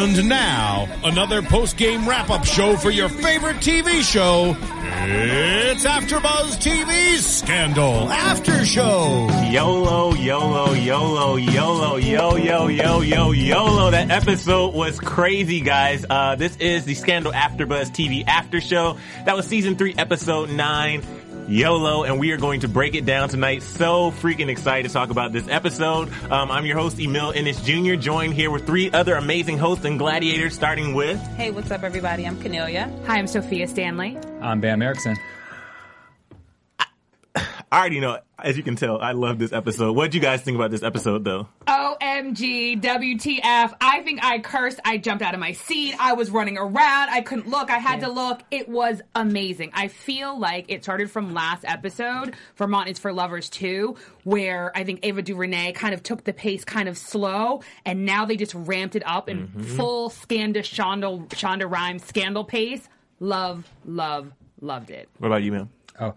And now, another post-game wrap-up show for your favorite TV show. It's AfterBuzz TV's Scandal After Show. YOLO, YOLO, YOLO, YOLO, yo, yo, yo, yo, YOLO. That episode was crazy, guys. Uh, this is the Scandal AfterBuzz TV After Show. That was season three, episode nine. YOLO, and we are going to break it down tonight. So freaking excited to talk about this episode. Um, I'm your host, Emil Ennis Jr., joined here with three other amazing hosts and gladiators, starting with Hey, what's up, everybody? I'm Cornelia. Hi, I'm Sophia Stanley. I'm Bam Erickson. I already know, as you can tell, I love this episode. What did you guys think about this episode, though? OMG, WTF. I think I cursed. I jumped out of my seat. I was running around. I couldn't look. I had to look. It was amazing. I feel like it started from last episode, Vermont is for Lovers 2, where I think Ava DuVernay kind of took the pace kind of slow, and now they just ramped it up in mm-hmm. full Scanda Shonda, Shonda Rhimes scandal pace. Love, love, loved it. What about you, man? Oh,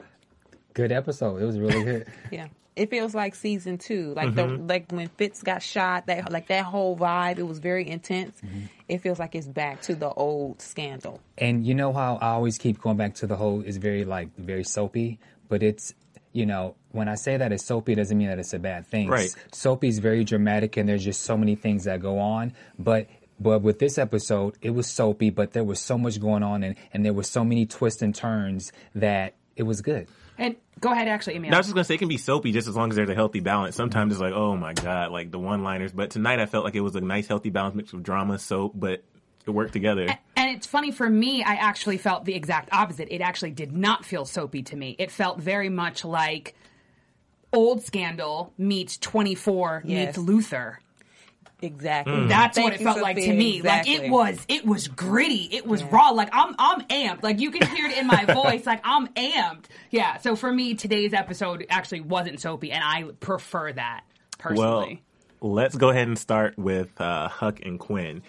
good episode. It was really good. Yeah. It feels like season two, like the mm-hmm. like when Fitz got shot. That like that whole vibe. It was very intense. Mm-hmm. It feels like it's back to the old scandal. and you know how I always keep going back to the whole is very like very soapy, but it's you know when I say that it's soapy, it doesn't mean that it's a bad thing. Right. Soapy is very dramatic, and there's just so many things that go on, but. But with this episode, it was soapy, but there was so much going on, and, and there were so many twists and turns that it was good. And go ahead, actually, Emil. No, I was just gonna say it can be soapy just as long as there's a healthy balance. Sometimes it's like, oh my god, like the one-liners. But tonight I felt like it was a nice, healthy balance mixed with drama, soap, but it worked together. And it's funny for me, I actually felt the exact opposite. It actually did not feel soapy to me. It felt very much like old Scandal meets 24 Yes. meets Luther. Exactly. That's Thank what it you, felt like to me. Exactly. Like it was it was gritty. It was raw. Like I'm I'm amped. Like you can hear it in my voice. Like I'm amped. Yeah. So for me, today's episode actually wasn't soapy, and I prefer that personally. Well, let's go ahead and start with uh, Huck and Quinn.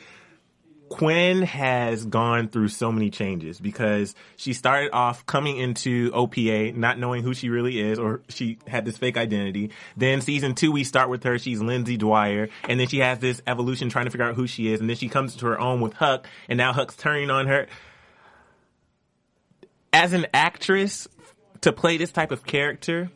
Quinn has gone through so many changes because she started off coming into OPA not knowing who she really is or she had this fake identity. Then season two, we start with her. She's Lindsay Dwyer. And then she has this evolution trying to figure out who she is. And then she comes to her own with Huck. And now Huck's turning on her. As an actress, to play this type of character,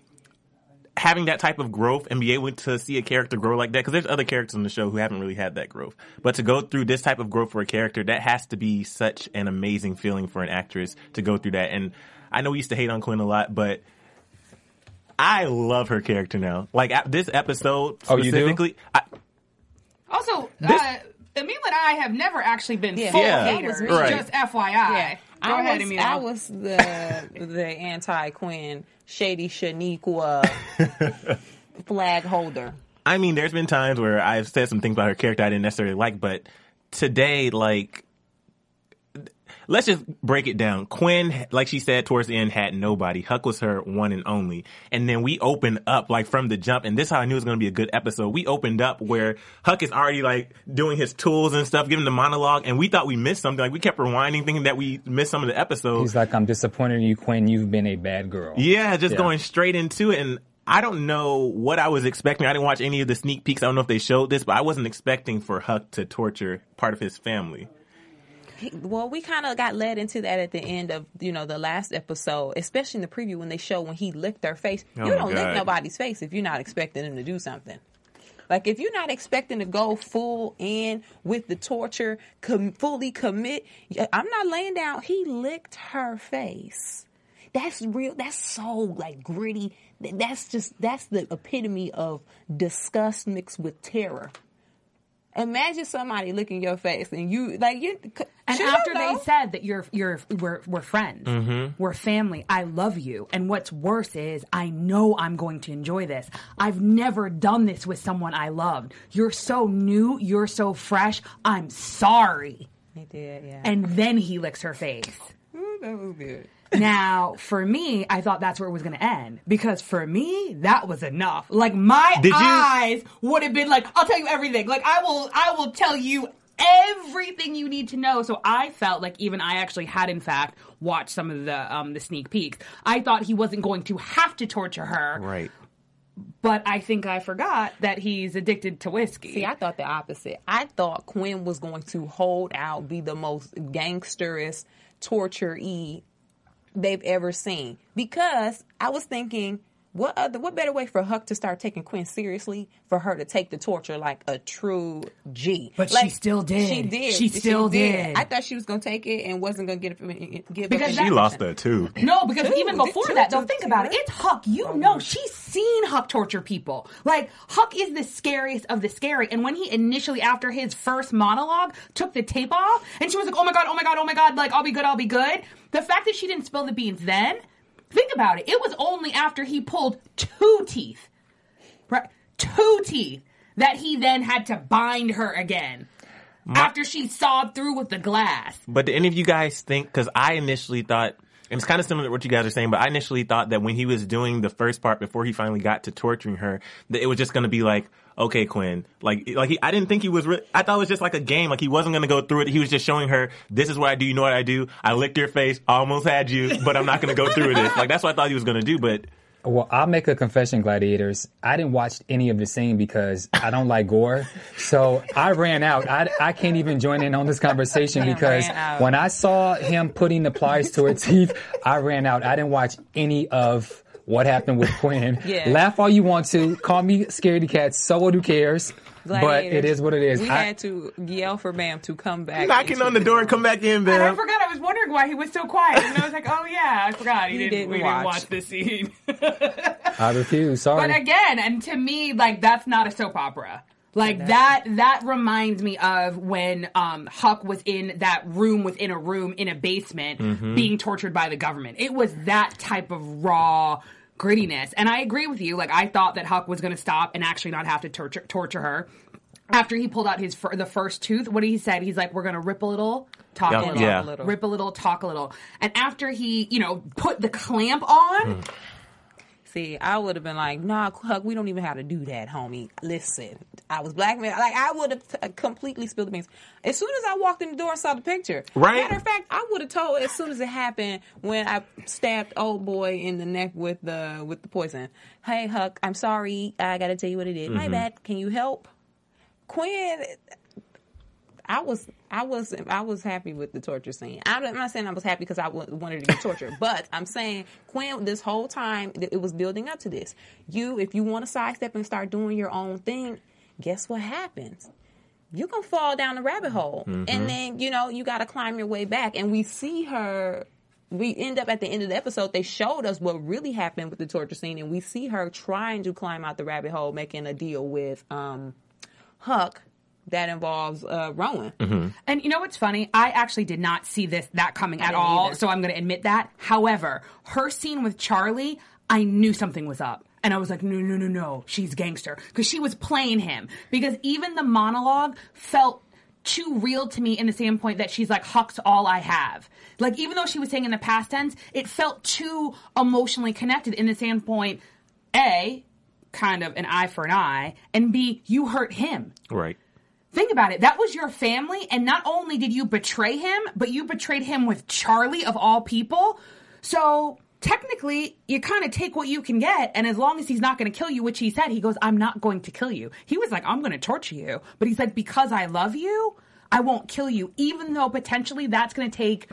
having that type of growth and be able to see a character grow like that because there's other characters on the show who haven't really had that growth but to go through this type of growth for a character that has to be such an amazing feeling for an actress to go through that and i know we used to hate on quinn a lot but i love her character now like at this episode Oh, you do? specifically I, Also, This- uh, Emil and I have never actually been Yeah. full Yeah. haters. That was me. Just FYI. Go I ahead, was, Emil. I was the the anti Quinn, shady Shaniqua flag holder. I mean there's been times where i've said some things about her character i didn't necessarily like but today like let's just break it down. Quinn, like she said towards the end, had nobody. Huck was her one and only. And then we opened up like from the jump, and this is how I knew it was going to be a good episode. We opened up where Huck is already like doing his tools and stuff, giving the monologue, and we thought we missed something. Like we kept rewinding, thinking that we missed some of the episodes. He's like, I'm disappointed in you, Quinn. You've been a bad girl. Yeah, just Yeah. going straight into it. And I don't know what I was expecting. I didn't watch any of the sneak peeks. I don't know if they showed this, but I wasn't expecting for Huck to torture part of his family. Well, we kind of got led into that at the end of you know the last episode, especially in the preview when they show when he licked her face. Oh you don't lick nobody's face if you're not expecting him to do something. Like if you're not expecting to go full in with the torture, com- fully commit. I'm not laying down. He licked her face. That's real. That's so like gritty. That's just that's the epitome of disgust mixed with terror. Imagine somebody licking your face and you like you. And after they said that you're you're we're we're friends, mm-hmm. we're family. I love you. And what's worse is I know I'm going to enjoy this. I've never done this with someone I loved. You're so new. You're so fresh. I'm sorry. He did, yeah. And then he licks her face. Ooh, that was good. Now, for me, I thought that's where it was going to end because for me, that was enough. Like my Did you- eyes would have been like, "I'll tell you everything." Like I will, I will tell you everything you need to know. So I felt like even I actually had, in fact, watched some of the um, the sneak peeks. I thought he wasn't going to have to torture her, Right. but I think I forgot that he's addicted to whiskey. See, I thought the opposite. I thought Quinn was going to hold out, be the most gangsterous, torture y they've ever seen. Because I was thinking, what other, what better way for Huck to start taking Quinn seriously for her to take the torture like a true G? But she still did. She did. She still did. I thought she was going to take it and wasn't going to get it. Give Because up that- She lost that too. No, because Two, even before two, that, though, two, think two, about it. It's Huck. You oh, know, she's seen Huck torture people. Like, Huck is the scariest of the scary. And when he initially, after his first monologue, took the tape off, and she was like, oh my God, oh my God, oh my God, like, I'll be good, I'll be good. The fact that she didn't spill the beans then, think about it. It was only after he pulled two teeth, right? Two teeth, that he then had to bind her again. after she sawed through with the glass. But do any of you guys think? Because I initially thought, and it's kind of similar to what you guys are saying, but I initially thought that when he was doing the first part before he finally got to torturing her, that it was just going to be like, okay, Quinn, like, like he, I didn't think he was. Re- I thought it was just like a game. Like he wasn't going to go through it. He was just showing her, this is what I do. You know what I do? I licked your face. Almost had you, but I'm not going to go through it." Like that's what I thought he was going to do. But Well, I'll make a confession, gladiators. I didn't watch any of the scene because I don't like gore. So I ran out. I, I can't even join in on this conversation because when I saw him putting the pliers to her teeth, I ran out. I didn't watch any of what happened with Quinn. Yeah. Laugh all you want to. Call me scaredy cat. So what? Who cares? But Gladiators. it is what it is. We I- had to yell for Bam to come back. knocking on the door and come back in, And I forgot. I was wondering why he was so quiet. And I was like, oh yeah, I forgot. He, He didn't, didn't we watch. didn't watch the scene. I refuse. Sorry. But again, and to me, like that's not a soap opera. Like that that reminds me of when um, Huck was in that room within a room in a basement being tortured by the government. It was that type of raw grittiness. And I agree with you. Like I thought that Huck was going to stop and actually not have to torture torture her. After he pulled out his fir- the first tooth, what he said, he's like, "We're gonna rip a little, talk Yeah, a little, yeah. little. rip a little, talk a little." And after he, you know, put the clamp on, hmm. I would have been like, nah, Huck, we don't even have to do that, homie. Listen, I was blackmailed. Like, I would have t- uh, completely spilled the beans. As soon as I walked in the door and saw the picture. Right. Matter of fact, I would have told as soon as it happened when I stabbed old boy in the neck with the with the poison. Hey, Huck, I'm sorry. I got to tell you what it did. My mm-hmm. bad. Can you help? Quinn, I was I was I was happy with the torture scene. I'm not saying I was happy because I wanted to get tortured, but I'm saying Quinn, this whole time it was building up to this. You, if you want to sidestep and start doing your own thing, guess what happens? You're gonna fall down the rabbit hole, and then you know you got to climb your way back. And we see her. We end up at the end of the episode. They showed us what really happened with the torture scene, and we see her trying to climb out the rabbit hole, making a deal with um, Huck that involves uh, Rowan. And you know what's funny? I actually did not see this that coming at all, either. so I'm going to admit that. However, her scene with Charlie, I knew something was up. And I was like, no, no, no, no, she's gangster. Because she was playing him. Because even the monologue felt too real to me in the same point that she's like, Huck's all I have. Like, even though she was saying in the past tense, it felt too emotionally connected in the same point, A, kind of an eye for an eye, and B, you hurt him. right. Think about it. That was your family, and not only did you betray him, but you betrayed him with Charlie of all people. So technically, you kind of take what you can get, and as long as he's not going to kill you, which he said, he goes, "I'm not going to kill you." He was like, "I'm going to torture you," but he said, "Because I love you, I won't kill you," even though potentially that's going to take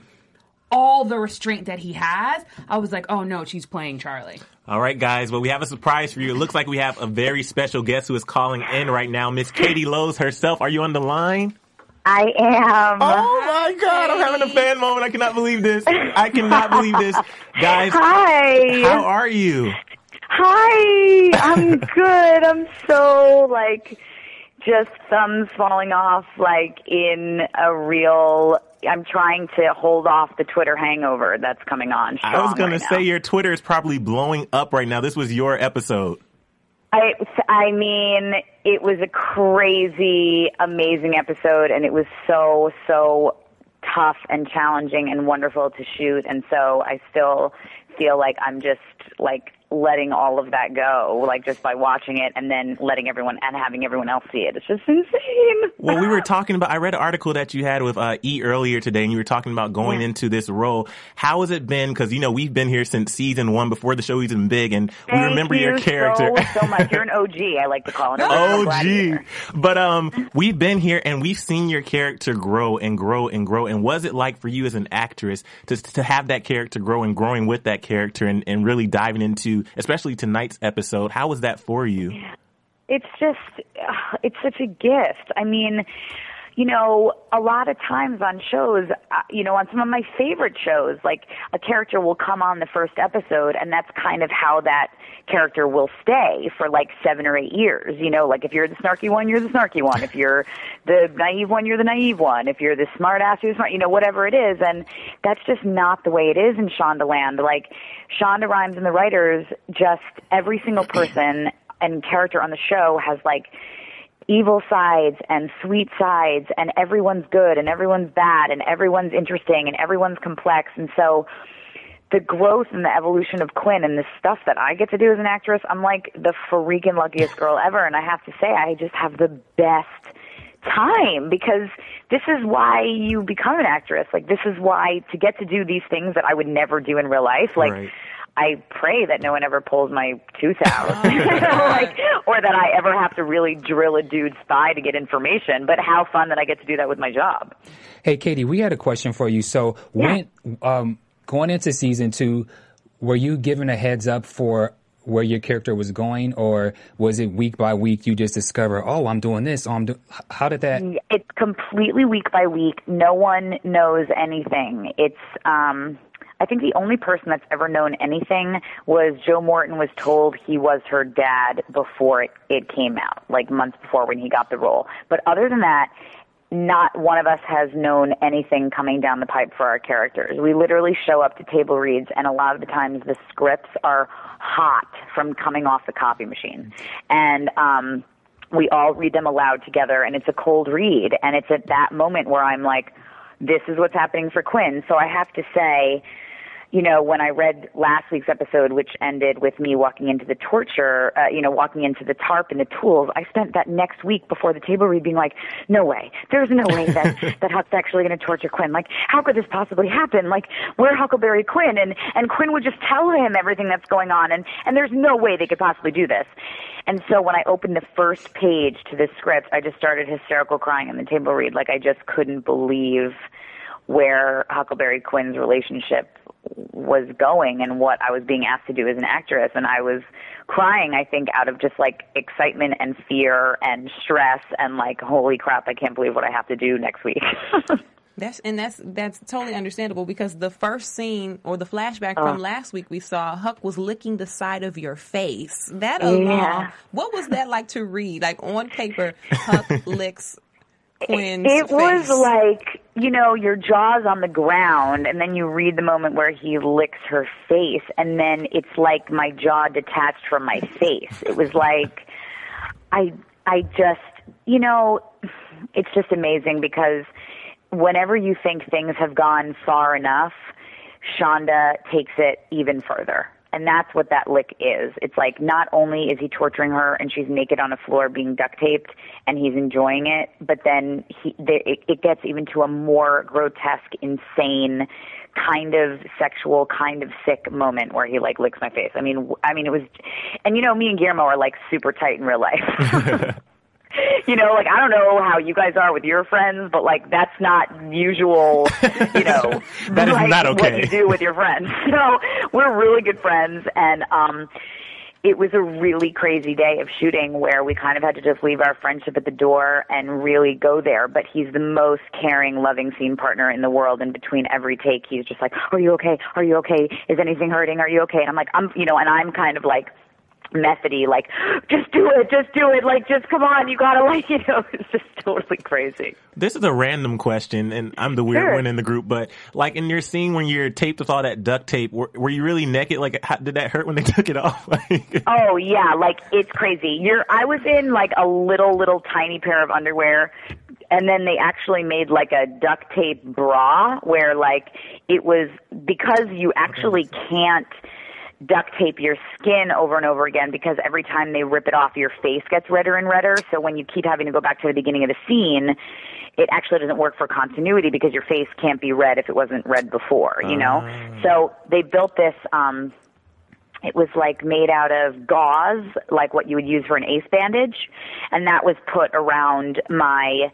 all the restraint that he has. I was like, "Oh no, she's playing Charlie." All right, guys. Well, we have a surprise for you. It looks like we have a very special guest who is calling in right now. Miss Katie Lowes herself. Are you on the line? I am. Oh my God! I'm having a fan moment. I cannot believe this. I cannot believe this, guys. Hi. How are you? Hi. I'm good. I'm so like just thumbs falling off like in a real I'm trying to hold off the Twitter hangover that's coming on. I was going right to say now. your Twitter is probably blowing up right now. This was your episode. I, I mean, it was a crazy, amazing episode, and it was so, so tough and challenging and wonderful to shoot. And so I still feel like I'm just like letting all of that go, like just by watching it and then letting everyone and having everyone else see it. It's just insane. Well, we were talking about, I read an article that you had with uh, E earlier today, and you were talking about going Yeah. into this role. How has it been? Because, you know, we've been here since season one before the show even big, and we remember you your character. so, so much. You're an OG. I like to call it. OG. But um, we've been here and we've seen your character grow and grow and grow. And was it like for you as an actress to to have that character grow and growing with that character and, and really diving into, especially tonight's episode? How was that for you? it's just uh, it's such a gift i mean you know a lot of times on shows uh, you know on some of my favorite shows like a character will come on the first episode and that's kind of how that character will stay for like 7 or 8 years you know? Like if you're the snarky one you're the snarky one. If you're the naive one you're the naive one. If you're the smart ass you're the smart you know whatever it is. And that's just not the way it is in Shondaland like Shonda Rhimes and the writers just every single person and character on the show has like evil sides and sweet sides and everyone's good and everyone's bad and everyone's interesting and everyone's complex and so the growth and the evolution of Quinn and the stuff that I get to do as an actress, I'm like the freaking luckiest girl ever and I have to say I just have the best time because this is why you become an actress. Like this is why to get to do these things that I would never do in real life. Like Right. I pray that no one ever pulls my tooth out, like, or that I ever have to really drill a dude's thigh to get information. But how fun that I get to do that with my job. Hey, Katie, we had a question for you. So, when um, going into season two, were you given a heads up for where your character was going, or was it week by week you just discover, oh, I'm doing this, oh, I'm do-? How did that? It's completely week by week. No one knows anything. It's um I think the only person that's ever known anything was Joe Morton was told he was her dad before it, it came out, like months before when he got the role. But other than that, not one of us has known anything coming down the pipe for our characters. We literally show up to table reads, and a lot of the times the scripts are hot from coming off the copy machine. And, um, we all read them aloud together, and it's a cold read. And it's at that moment where I'm like, this is what's happening for Quinn. So I have to say, you know, when I read last week's episode, which ended with me walking into the torture, uh, you know, walking into the tarp and the tools, I spent that next week before the table read being like, no way. There's no way that, that Huck's actually going to torture Quinn. Like, how could this possibly happen? Like, we're Huckleberry Quinn and, and Quinn would just tell him everything that's going on and, and there's no way they could possibly do this. And so when I opened the first page to this script, I just started hysterical crying in the table read. Like, I just couldn't believe where Huckleberry Quinn's relationship was going and what I was being asked to do as an actress and I was crying I think out of just like excitement and fear and stress and like holy crap I can't believe what I have to do next week. That's and that's that's totally understandable because the first scene or the flashback from oh. last week we saw Huck was licking the side of your face. That alone, Yeah. what was that like to read? Like on paper, Huck licks Quinn's it was like you know your jaws on the ground and then you read the moment where he licks her face and then it's like my jaw detached from my face. It was like i i just you know it's just amazing because whenever you think things have gone far enough shonda takes it even further and that's what that lick is. It's like not only is he torturing her and she's naked on a floor being duct taped and he's enjoying it, but then he the, it, it gets even to a more grotesque, insane, kind of sexual, kind of sick moment where he like licks my face. I mean, I mean it was, and you know, me and Guillermo are like super tight in real life. you know, like I don't know how you guys are with your friends, but like that's not usual, you know, That is like, not what you do with your friends. So we're really good friends and um it was a really crazy day of shooting where we kind of had to just leave our friendship at the door and really go there. But he's the most caring, loving scene partner in the world. And between every take, he's just like, "Are you okay? Are you okay? Is anything hurting? Are you okay?" And I'm like, "I'm," you know, and I'm kind of like methody, like, just do it, just do it, like, just come on, you gotta, like, you know, it's just totally crazy. This is a random question, and I'm the weird Sure. one in the group. But like in your scene when you're taped with all that duct tape, were, were you really naked? Like, how, did that hurt when they took it off? Like, Oh yeah, like it's crazy. You're I was in like a little little tiny pair of underwear and then they actually made like a duct tape bra where like it was because you actually can't duct tape your skin over and over again because every time they rip it off your face gets redder and redder. So when you keep having to go back to the beginning of the scene, it actually doesn't work for continuity because your face can't be red if it wasn't red before, you know? So they built this um it was like made out of gauze, like what you would use for an ace bandage, and that was put around my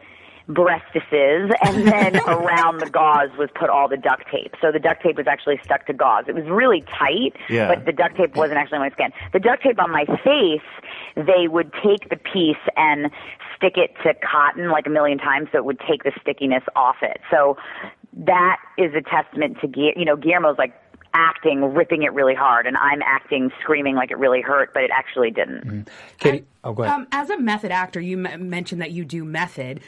breastises, and then around the gauze was put all the duct tape. So the duct tape was actually stuck to gauze. It was really tight, Yeah. but the duct tape wasn't actually on my skin. The duct tape on my face, they would take the piece and stick it to cotton like a million times, so it would take the stickiness off it. So that is a testament to Guil- you know Guillermo's like acting, ripping it really hard, and I'm acting, screaming like it really hurt, but it actually didn't. Katie, oh, go ahead. Um, as a method actor, you m- mentioned that you do method.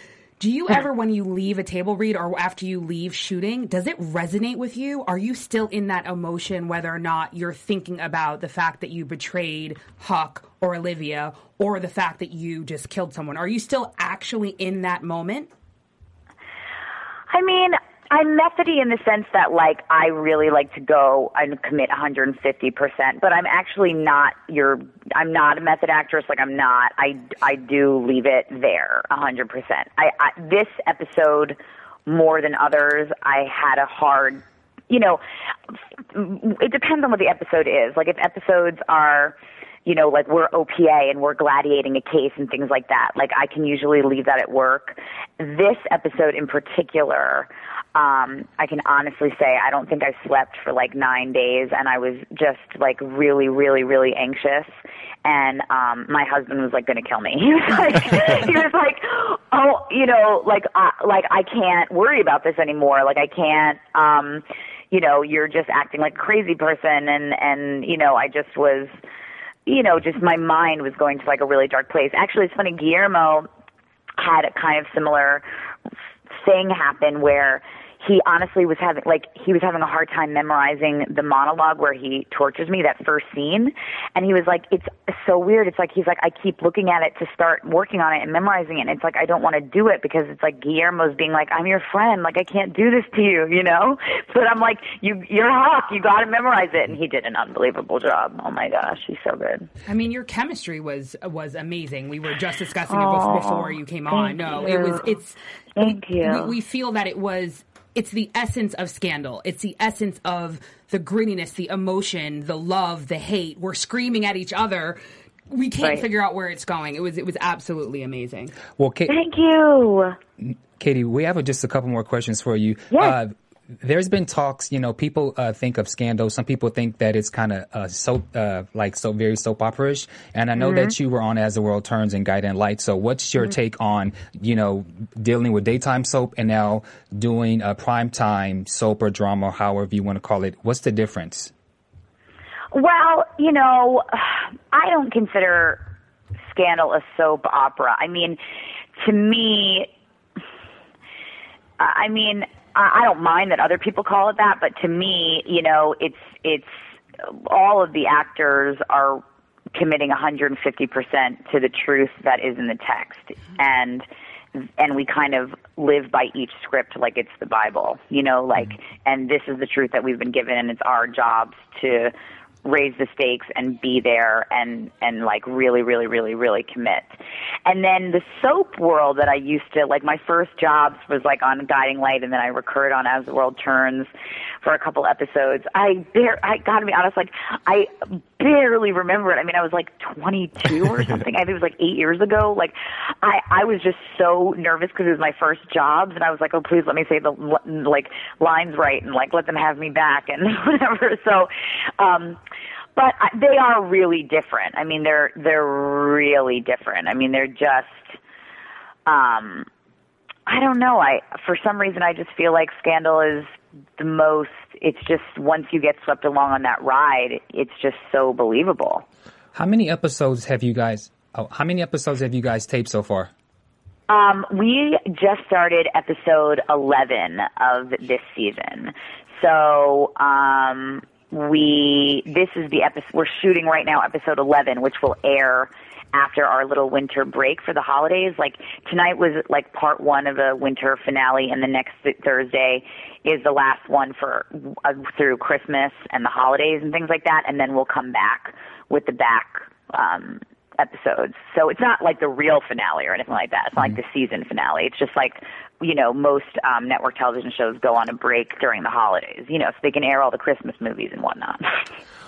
Do you ever, when you leave a table read or after you leave shooting, does it resonate with you? Are you still in that emotion, whether or not you're thinking about the fact that you betrayed Huck or Olivia, or the fact that you just killed someone? Are you still actually in that moment? I mean, I'm methody in the sense that like I really like to go and commit 150%, but I'm actually not your I'm not a method actress like I'm not. I I do leave it there 100%. I, I this episode more than others, I had a hard you know, it depends on what the episode is. Like if episodes are you know, like we're OPA and we're gladiating a case and things like that. Like I can usually leave that at work. This episode in particular, um, I can honestly say I don't think I slept for like nine days and I was just like really, really, really anxious. And um my husband was like gonna kill me. He was like he was like, Oh, you know, like uh, like I can't worry about this anymore. Like I can't um you know, you're just acting like a crazy person and and you know, I just was you know, just my mind was going to like a really dark place. Actually, it's funny. Guillermo had a kind of similar thing happen where he honestly was having like he was having a hard time memorizing the monologue where he tortures me that first scene and he was like it's so weird it's like he's like I keep looking at it to start working on it and memorizing it and it's like I don't want to do it because it's like Guillermo's being like I'm your friend like I can't do this to you you know but I'm like you you're a Huck you got to memorize it and he did an unbelievable job oh my gosh he's so good I mean, your chemistry was was amazing. We were just discussing it before you came on. No, it was. It's. Thank you. We, we feel that it was. It's the essence of scandal. It's the essence of the grittiness, the emotion, the love, the hate. We're screaming at each other. We can't Right. figure out where it's going. It was. It was absolutely amazing. well, Ka- thank you Katie, we have just a couple more questions for you. Yes. Uh, there's been talks, you know, people uh, think of Scandal. Some people think that it's kind of uh, soap, uh, like so very soap opera-ish. And I know that you were on As the World Turns and Guiding Light. So what's your take on, you know, dealing with daytime soap and now doing a primetime soap or drama, however you want to call it? What's the difference? Well, you know, I don't consider Scandal a soap opera. I mean, to me, I mean, I don't mind that other people call it that, but to me, you know, it's it's all of the actors are committing 150% to the truth that is in the text, and and we kind of live by each script like it's the Bible, you know, like, mm-hmm. and this is the truth that we've been given, and it's our jobs to raise the stakes and be there and and like really really really really commit. And then the soap world that i used to like my first jobs was like on guiding light and then i recurred on as the world turns for a couple episodes. I bare i gotta be honest like i barely remember it i mean i was like 22 or something i think it was like eight years ago like i i was just so nervous because it was my first jobs and i was like oh please let me say the l- like lines right and like let them have me back and whatever so um but I- they are really different. I mean, they're they're really different. I mean, they're just um I don't know. I for some reason I just feel like Scandal is the most it's just once you get swept along on that ride, it's just so believable. How many episodes have you guys? Oh, how many episodes have you guys taped so far? Um, we just started episode 11 of this season. So, um, we, this is the episode, we're shooting right now episode 11, which will air after our little winter break for the holidays. Like tonight was like part one of a winter finale and the next th- Thursday is the last one for uh, through Christmas and the holidays and things like that. And then we'll come back with the back, um, episodes. So it's not like the real finale or anything like that. It's not like the season finale. It's just like, you know, most um, network television shows go on a break during the holidays, you know, so they can air all the Christmas movies and whatnot.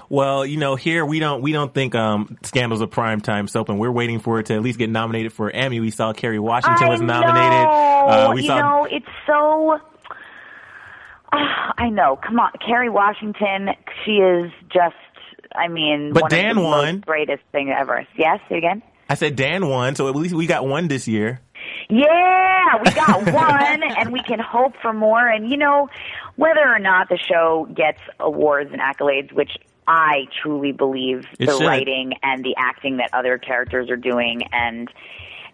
Well, you know, here we don't we don't think um, Scandal's a primetime soap, and we're waiting for it to at least get nominated for Emmy. We saw Kerry Washington I was nominated. Know. Uh, we you saw know, it's so. Ah, I know. Come on, Kerry Washington. She is just. I mean, But one Dan of the won. greatest thing ever. Yes, say it again. I said Dan won, so at least we got one this year. Yeah, we got one, and we can hope for more. And you know, whether or not the show gets awards and accolades, which I truly believe It the writing and the acting that other characters are doing, and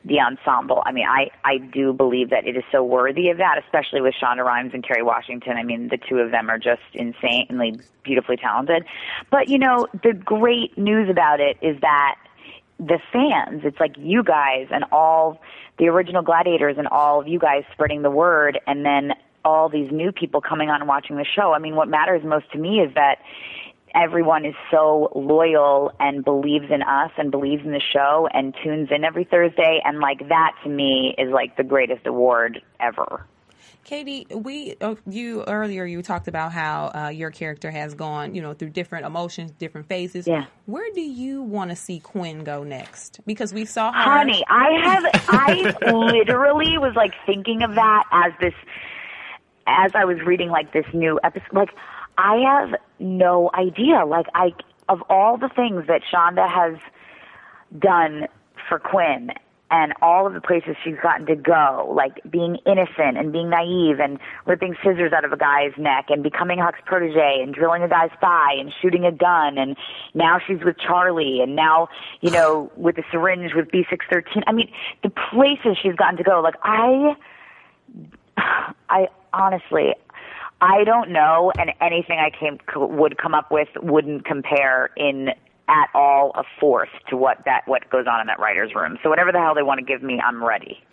the ensemble. I mean, I I do believe that it is so worthy of that, especially with Shonda Rhimes and Kerry Washington. I mean, the two of them are just insanely beautifully talented. But you know, the great news about it is that the fans, it's like you guys and all the original gladiators and all of you guys spreading the word and then all these new people coming on and watching the show. I mean, what matters most to me is that everyone is so loyal and believes in us and believes in the show and tunes in every Thursday and like that to me is like the greatest award ever. Katie, we uh, you earlier you talked about how uh, your character has gone, you know, through different emotions, different phases. Yeah. Where do you want to see Quinn go next? Because we saw her. Honey, I have I literally was like thinking of that as this as I was reading like this new episode like I have no idea. Like I of all the things that Shonda has done for Quinn and all of the places she's gotten to go, like being innocent and being naive and ripping scissors out of a guy's neck and becoming Huck's protege and drilling a guy's thigh and shooting a gun and now she's with Charlie and now, you know, with the syringe with B613. I mean, the places she's gotten to go, like I, I honestly, I don't know, and anything I came would come up with wouldn't compare in at all a fourth to what that what goes on in that writers' room. So whatever the hell they want to give me, I'm ready.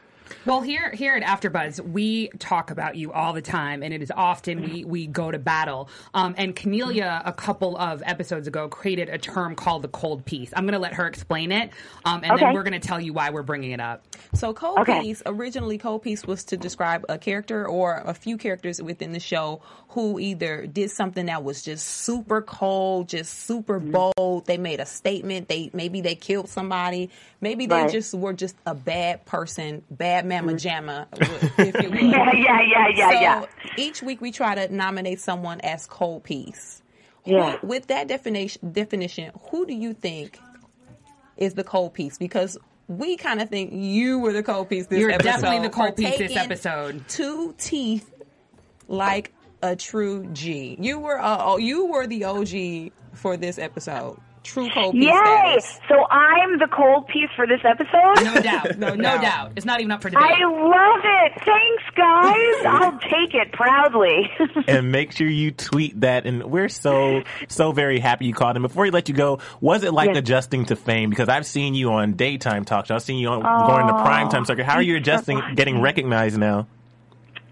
Well, here here at AfterBuzz, we talk about you all the time, and it is often we we go to battle. Um, and Cornelia, a couple of episodes ago, created a term called the cold piece. I'm going to let her explain it, um, and Okay. then we're going to tell you why we're bringing it up. So cold Okay. piece originally cold piece was to describe a character or a few characters within the show who either did something that was just super cold, just super Mm-hmm. bold. They made a statement. They maybe they killed somebody. Maybe they Right. just were just a bad person, bad mamma jamma, if you will. Mm-hmm. Yeah, yeah, yeah, yeah, so yeah. each week we try to nominate someone as cold piece. Yeah. Who- with that definition, definition, who do you think is the cold piece? Because we kind of think you were the cold piece this You're episode. definitely the cold piece this episode. Two teeth like a true G. You were uh, oh, you were the OG for this episode. True cold piece Yay! status. So I'm the cold piece for this episode. No doubt, no, doubt. doubt. It's not even up for debate. I love it. Thanks, guys. I'll take it proudly. and make sure you tweet that. And we're so so very happy you called him. Before we let you go, was it like Yes. adjusting to fame? Because I've seen you on daytime talk show. I've seen you on going to primetime circuit. How are you adjusting, getting recognized now?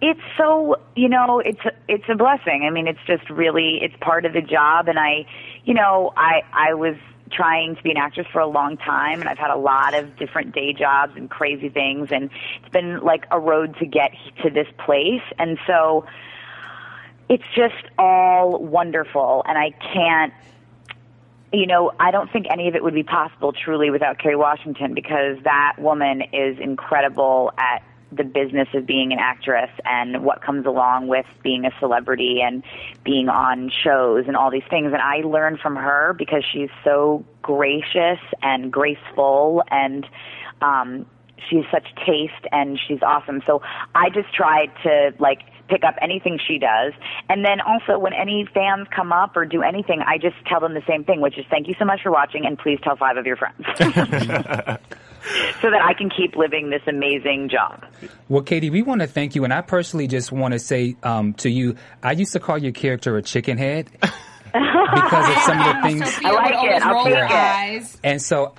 it's so you know it's it's a blessing i mean it's just really it's part of the job and i you know i i was trying to be an actress for a long time and i've had a lot of different day jobs and crazy things and it's been like a road to get to this place. And so it's just all wonderful and i can't you know, I don't think any of it would be possible truly without Kerry Washington because that woman is incredible at the business of being an actress and what comes along with being a celebrity and being on shows and all these things. And I learn from her because she's so gracious and graceful and, um, she's such taste and she's awesome. So I just tried to like pick up anything she does. And then also when any fans come up or do anything, I just tell them the same thing, which is thank you so much for watching and please tell five of your friends. so that I can keep living this amazing job. Well, Katie, we want to thank you, and I personally just want to say um, to you, I used to call your character a chicken head because of some of the things. Sophia I like it. I'll take it. eyes. And so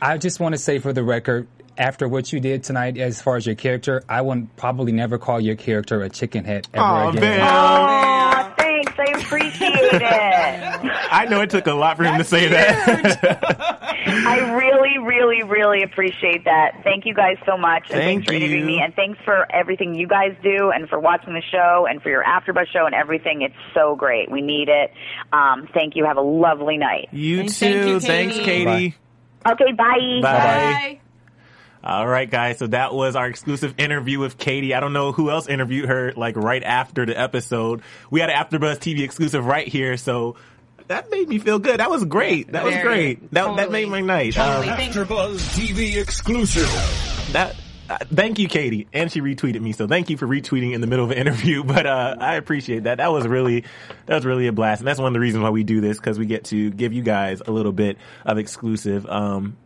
I just want to say for the record, after what you did tonight as far as your character, I would probably never call your character a chicken head ever Aw, again. man. Aw, thanks. I appreciate it. I know it took a lot for him to say that. I really, really, really appreciate that. Thank you guys so much. And Thank thanks for interviewing you. me. And thanks for everything you guys do and for watching the show and for your AfterBuzz show and everything. It's so great. We need it. Um, thank you. Have a lovely night. you Thank- too. thank you, Thanks, Katie. Katie. Okay, bye. Bye. Bye. All right, guys. So that was our exclusive interview with Katie. I don't know who else interviewed her like right after the episode. We had an AfterBuzz TV exclusive right here, so that made me feel good. That was great. That was Very. great. That that made my night. Totally. Um, Thank- AfterBuzz TV exclusive. that. Uh, thank you, Katie, and she retweeted me. So thank you for retweeting in the middle of an interview. But uh, I appreciate that. That was really, that was really a blast, and that's one of the reasons why we do this because we get to give you guys a little bit of exclusive. Um,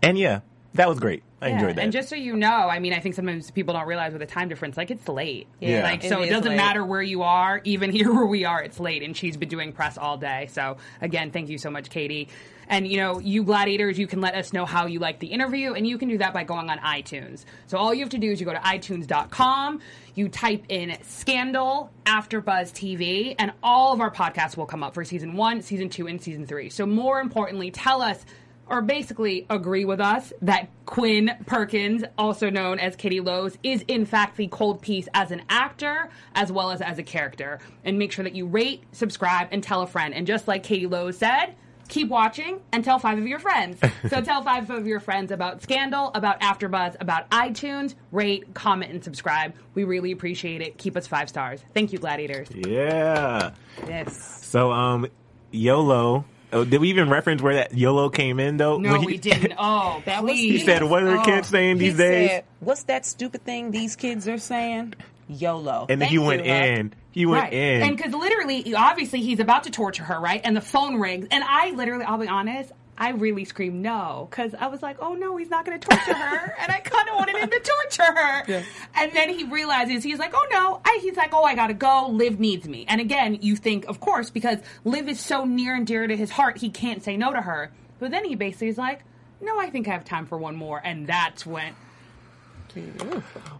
and yeah, that was great. I Yeah, enjoyed that. And just so you know, I mean, I think sometimes people don't realize with the time difference, like it's late. Yeah. Like It so, it, is doesn't late. matter where you are. Even here where we are, it's late, and she's been doing press all day. So again, thank you so much, Katie. And you know, you gladiators, you can let us know how you like the interview, and you can do that by going on iTunes. So all you have to do is you go to iTunes.com, you type in Scandal After Buzz TV, and all of our podcasts will come up for season one, season two, and season three. So more importantly, tell us or basically agree with us that Quinn Perkins, also known as Katie Lowes, is in fact the cold piece as an actor as well as as a character. And make sure that you rate, subscribe, and tell a friend. And just like Katie Lowe said, keep watching and tell five of your friends. so tell five of your friends about Scandal, about AfterBuzz, about iTunes. Rate, comment, and subscribe. We really appreciate it. Keep us five stars. Thank you, gladiators. yeah. Yes. So, um, YOLO. Oh, did we even reference where that YOLO came in though? No, he- we didn't. Oh, That was he said, "What are the Oh, kids saying he these days?" said, What's that stupid thing these kids are saying? YOLO. And then Thank he went you, huh? in. He went Right. in. And because literally, obviously, he's about to torture her, right? And the phone rings. And I literally, I'll be honest, I really screamed no. Because I was like, oh no, he's not going to torture her. and I kind of wanted him to torture her. And then he realizes, he's like, oh no. I, he's like, oh, I got to go. Liv needs me. And again, you think, of course, because Liv is so near and dear to his heart, he can't say no to her. But then he basically is like, no, I think I have time for one more. And that's when.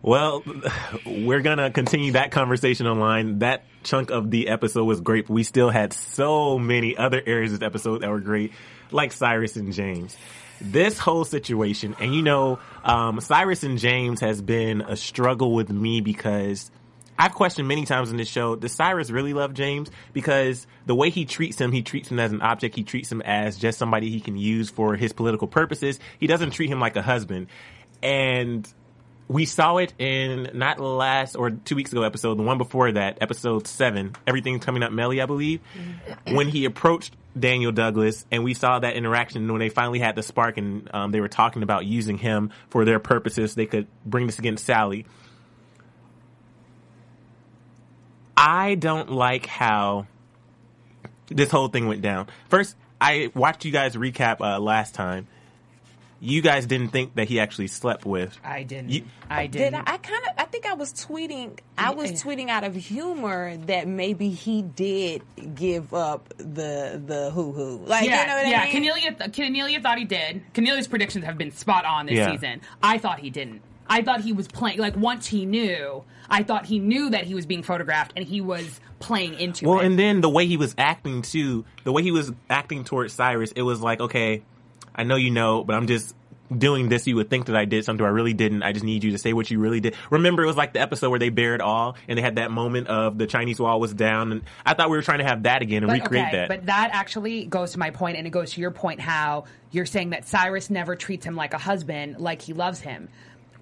Well, we're gonna continue that conversation online. That chunk of the episode was great, but we still had so many other areas of the episode that were great, like Cyrus and James. This whole situation, and you know, um, Cyrus and James has been a struggle with me because I've questioned many times in this show, does Cyrus really love James? Because the way he treats him, he treats him as an object. He treats him as just somebody he can use for his political purposes. He doesn't treat him like a husband. And we saw it in not last or two weeks ago episode, the one before that, episode seven, everything's coming up Mellie, I believe, when he approached Daniel Douglas and we saw that interaction when they finally had the spark and um, they were talking about using him for their purposes. They could bring this against Sally. I don't like how this whole thing went down. First, I watched you guys recap uh, last time. You guys didn't think that he actually slept with. I didn't. You- I Did didn't. I, I kind of? I think I was tweeting. I was Yeah. tweeting out of humor that maybe he did give up the the hoo hoo. Like yeah, you know what yeah. I mean? Cornelia, Cornelia thought he did. Cornelia's predictions have been spot on this Yeah. season. I thought he didn't. I thought he was playing. Like once he knew, I thought he knew that he was being photographed, and he was playing into Well, it. Well, and then the way he was acting too, the way he was acting towards Cyrus, it was like, okay, I know you know, but I'm just doing this. You would think that I did something I really didn't. I just need you to say what you really did. Remember, it was like the episode where they bared all, and they had that moment of the Chinese wall was down, and I thought we were trying to have that again and But, recreate okay, that. But that actually goes to my point, and it goes to your point how you're saying that Cyrus never treats him like a husband, like he loves him.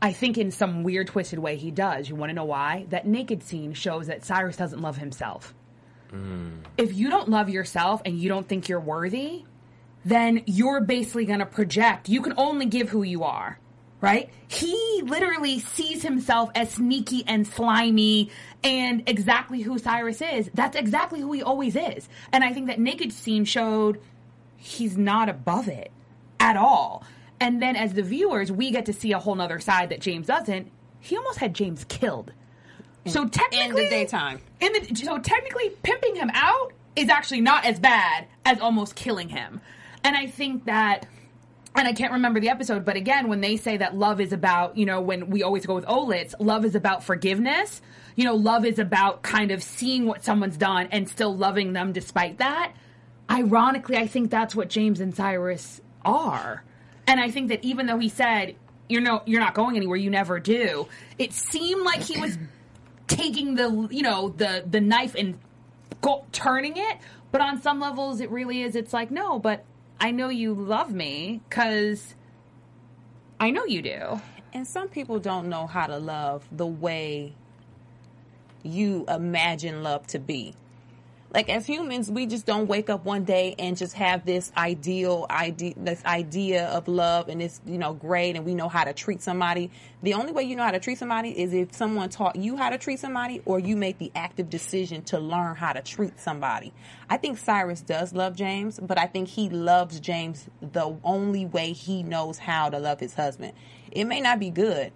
I think in some weird, twisted way he does. You want to know why? That naked scene shows that Cyrus doesn't love himself. Hmm. If you don't love yourself and you don't think you're worthy, then you're basically going to project. You can only give who you are. right? He literally sees himself as sneaky and slimy and exactly who Cyrus is. That's exactly who he always is. And I think that Naked Scene showed he's not above it at all. And then as the viewers, we get to see a whole nother side that James doesn't. He almost had James killed. So technically, daytime. In the so technically, pimping him out is actually not as bad as almost killing him. And I think that and I can't remember the episode, but again, when they say that love is about, you know, when we always go with Olitz, love is about forgiveness. You know, love is about kind of seeing what someone's done and still loving them despite that. Ironically, I think that's what James and Cyrus are. And I think that even though he said, you're no you're not going anywhere, you never do, it seemed like he was taking the you know, the the knife and go, turning it, but on some levels it really is it's like, no, but I know you love me cuz I know you do. And some people don't know how to love the way you imagine love to be. Like as humans, we just don't wake up one day and just have this ideal idea, this idea of love, and it's you know great, and we know how to treat somebody. The only way you know how to treat somebody is if someone taught you how to treat somebody, or you make the active decision to learn how to treat somebody. I think Cyrus does love James, but I think he loves James the only way he knows how to love his husband. It may not be good,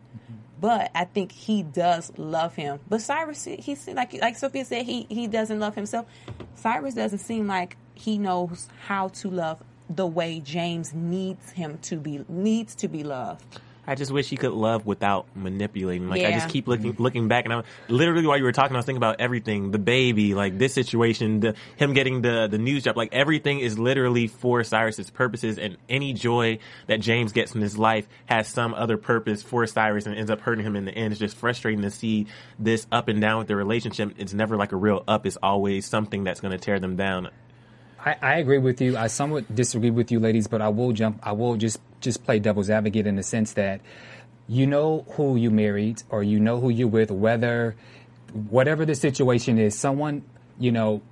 but I think he does love him. But Cyrus, he's like like Sophia said, he he doesn't love himself. Cyrus doesn't seem like he knows how to love the way James needs him to be needs to be loved. I just wish he could love without manipulating. Like I just keep looking looking back, and I'm literally while you were talking, I was thinking about everything: the baby, like this situation, the him getting the the news job. Like everything is literally for Cyrus's purposes, and any joy that James gets in his life has some other purpose for Cyrus, and ends up hurting him in the end. It's just frustrating to see this up and down with the relationship. It's never like a real up; it's always something that's going to tear them down. I, I agree with you. I somewhat disagree with you, ladies, but I will jump. I will just just play devil's advocate in the sense that you know who you married or you know who you're with, whether whatever the situation is. Someone you know.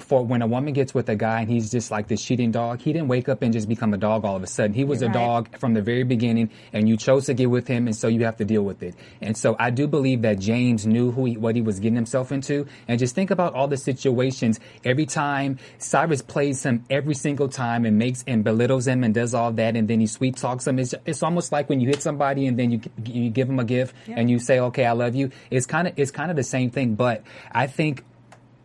For when a woman gets with a guy and he's just like this cheating dog, he didn't wake up and just become a dog all of a sudden. He was a Right. dog from the very beginning, and you chose to get with him, and so you have to deal with it. And so I do believe that James knew who he, what he was getting himself into. And just think about all the situations. Every time Cyrus plays him, every single time, and makes and belittles him, and does all that, and then he sweet talks him. It's, it's almost like when you hit somebody and then you you give him a gift and you say, "Okay, I love you." It's kind of it's kind of the same thing. But I think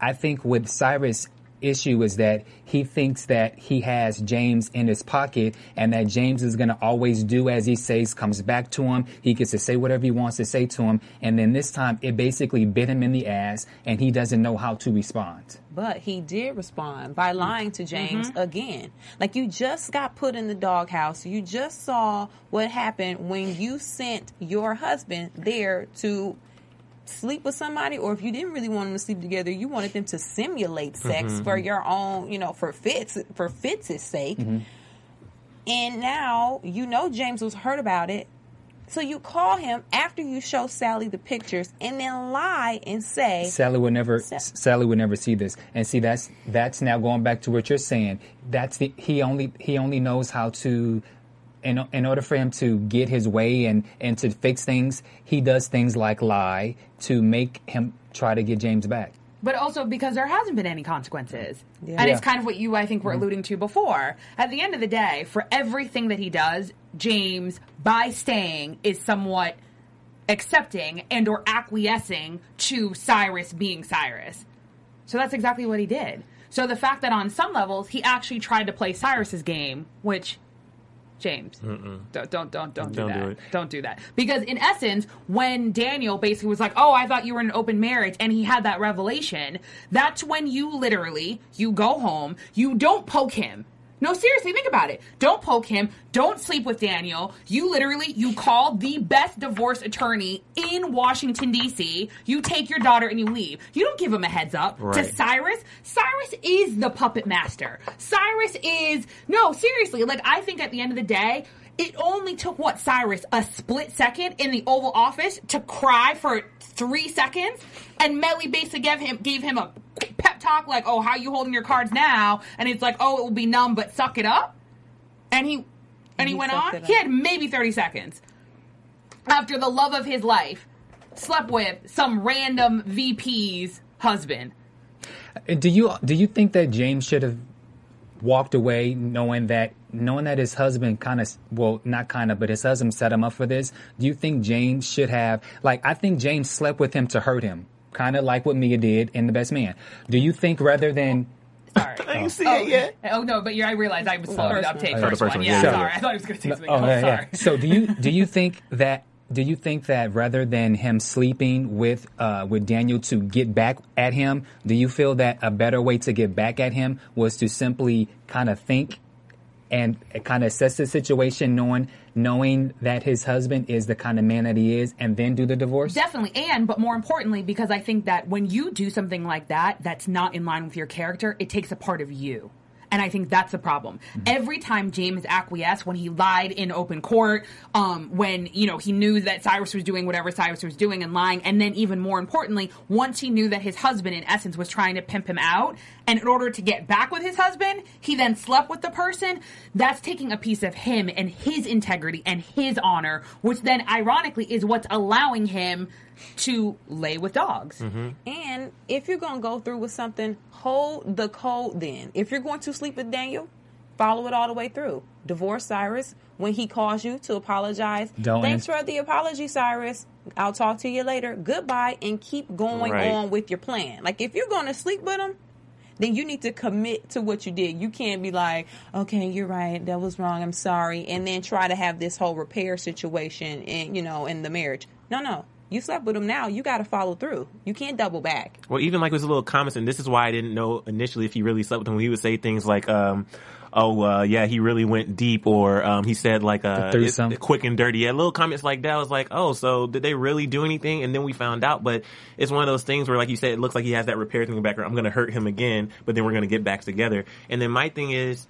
I think with Cyrus issue is that he thinks that he has James in his pocket and that James is going to always do as he says, comes back to him. He gets to say whatever he wants to say to him. And then this time it basically bit him in the ass and he doesn't know how to respond. But he did respond by lying to James mm-hmm. again. Like you just got put in the doghouse. You just saw what happened when you sent your husband there to sleep with somebody or if you didn't really want them to sleep together, you wanted them to simulate sex mm-hmm. for your own, you know, for Fitz for Fitz' sake. Mm-hmm. And now you know James was hurt about it. So you call him after you show Sally the pictures and then lie and say Sally would never Sa- Sally would never see this. And see that's that's now going back to what you're saying. That's the he only he only knows how to in, in order for him to get his way and, and to fix things, he does things like lie to make him try to get James back. But also because there hasn't been any consequences. And it's kind of what you, I think, were mm-hmm. alluding to before. At the end of the day, for everything that he does, James, by staying, is somewhat accepting and or acquiescing to Cyrus being Cyrus. So that's exactly what he did. So the fact that on some levels he actually tried to play Cyrus's game, which James, don't don't don't don't do Don't that. do it. Don't do that. Because in essence, when Daniel basically was like, "Oh, I thought you were in an open marriage," and he had that revelation, that's when you literally you go home, you don't poke him. No, seriously, think about it. Don't poke him. Don't sleep with Daniel. You literally you call the best divorce attorney in Washington D.C. You take your daughter and you leave. You don't give him a heads up to Cyrus. Cyrus is the puppet master. Cyrus is no, seriously. Like I think at the end of the day, it only took what Cyrus a split second in the Oval Office to cry for three seconds, and Mellie basically gave him gave him a pep talk like, "Oh, how you holding your cards now?" And it's like, "Oh, it will be numb, but suck it up." And he and he, he went on. He had maybe thirty seconds. after the love of his life slept with some random VP's husband. Do you do you think that James should have walked away knowing that knowing that his husband kind of well not kind of but his husband set him up for this? Do you think James should have like I think James slept with him to hurt him, kind of like what Mia did in The Best Man. Do you think rather than Sorry. I ain't oh. see oh, it yet. Oh no, but you I realized I was slow to uptake Oh, first, first one. one, Yeah, yeah. sorry. I thought I was going to take something Oh, else. yeah, Sorry. yeah. So do you do you think that do you think that rather than him sleeping with uh, with Daniel to get back at him, do you feel that a better way to get back at him was to simply kind of think and kind of assess the situation, knowing knowing that his husband is the kind of man that he is, and then do the divorce? Definitely, and but more importantly, because I think that when you do something like that, that's not in line with your character, it takes a part of you. And I think that's the problem. Every time James acquiesced when he lied in open court, um, when you know he knew that Cyrus was doing whatever Cyrus was doing and lying, and then even more importantly, once he knew that his husband, in essence, was trying to pimp him out, and in order to get back with his husband, he then slept with the person. That's taking a piece of him and his integrity and his honor, which then ironically is what's allowing him to lay with dogs. Mm-hmm. And if you're going to go through with something, hold the code then. If you're going to sleep with Daniel, follow it all the way through. Divorce Cyrus when he calls you to apologize. Don't Thanks ans- for the apology, Cyrus. I'll talk to you later. Goodbye, and keep going Right. on with your plan. Like if you're going to sleep with him, then you need to commit to what you did. You can't be like, okay, you're right, that was wrong, I'm sorry, and then try to have this whole repair situation and you know in the marriage. No, no. You slept with him now. You got to follow through. You can't double back. Well, even like with his little comments, and this is why I didn't know initially if he really slept with him. He would say things like, um, "Oh, uh, yeah, he really went deep," or um, he said like, uh, The it's quick and dirty." Yeah, little comments like that. I was like, "Oh, so did they really do anything?" And then we found out, but it's one of those things where, like you said, it looks like he has that repair thing in the background. I'm going to hurt him again, but then we're going to get back together. And then my thing is,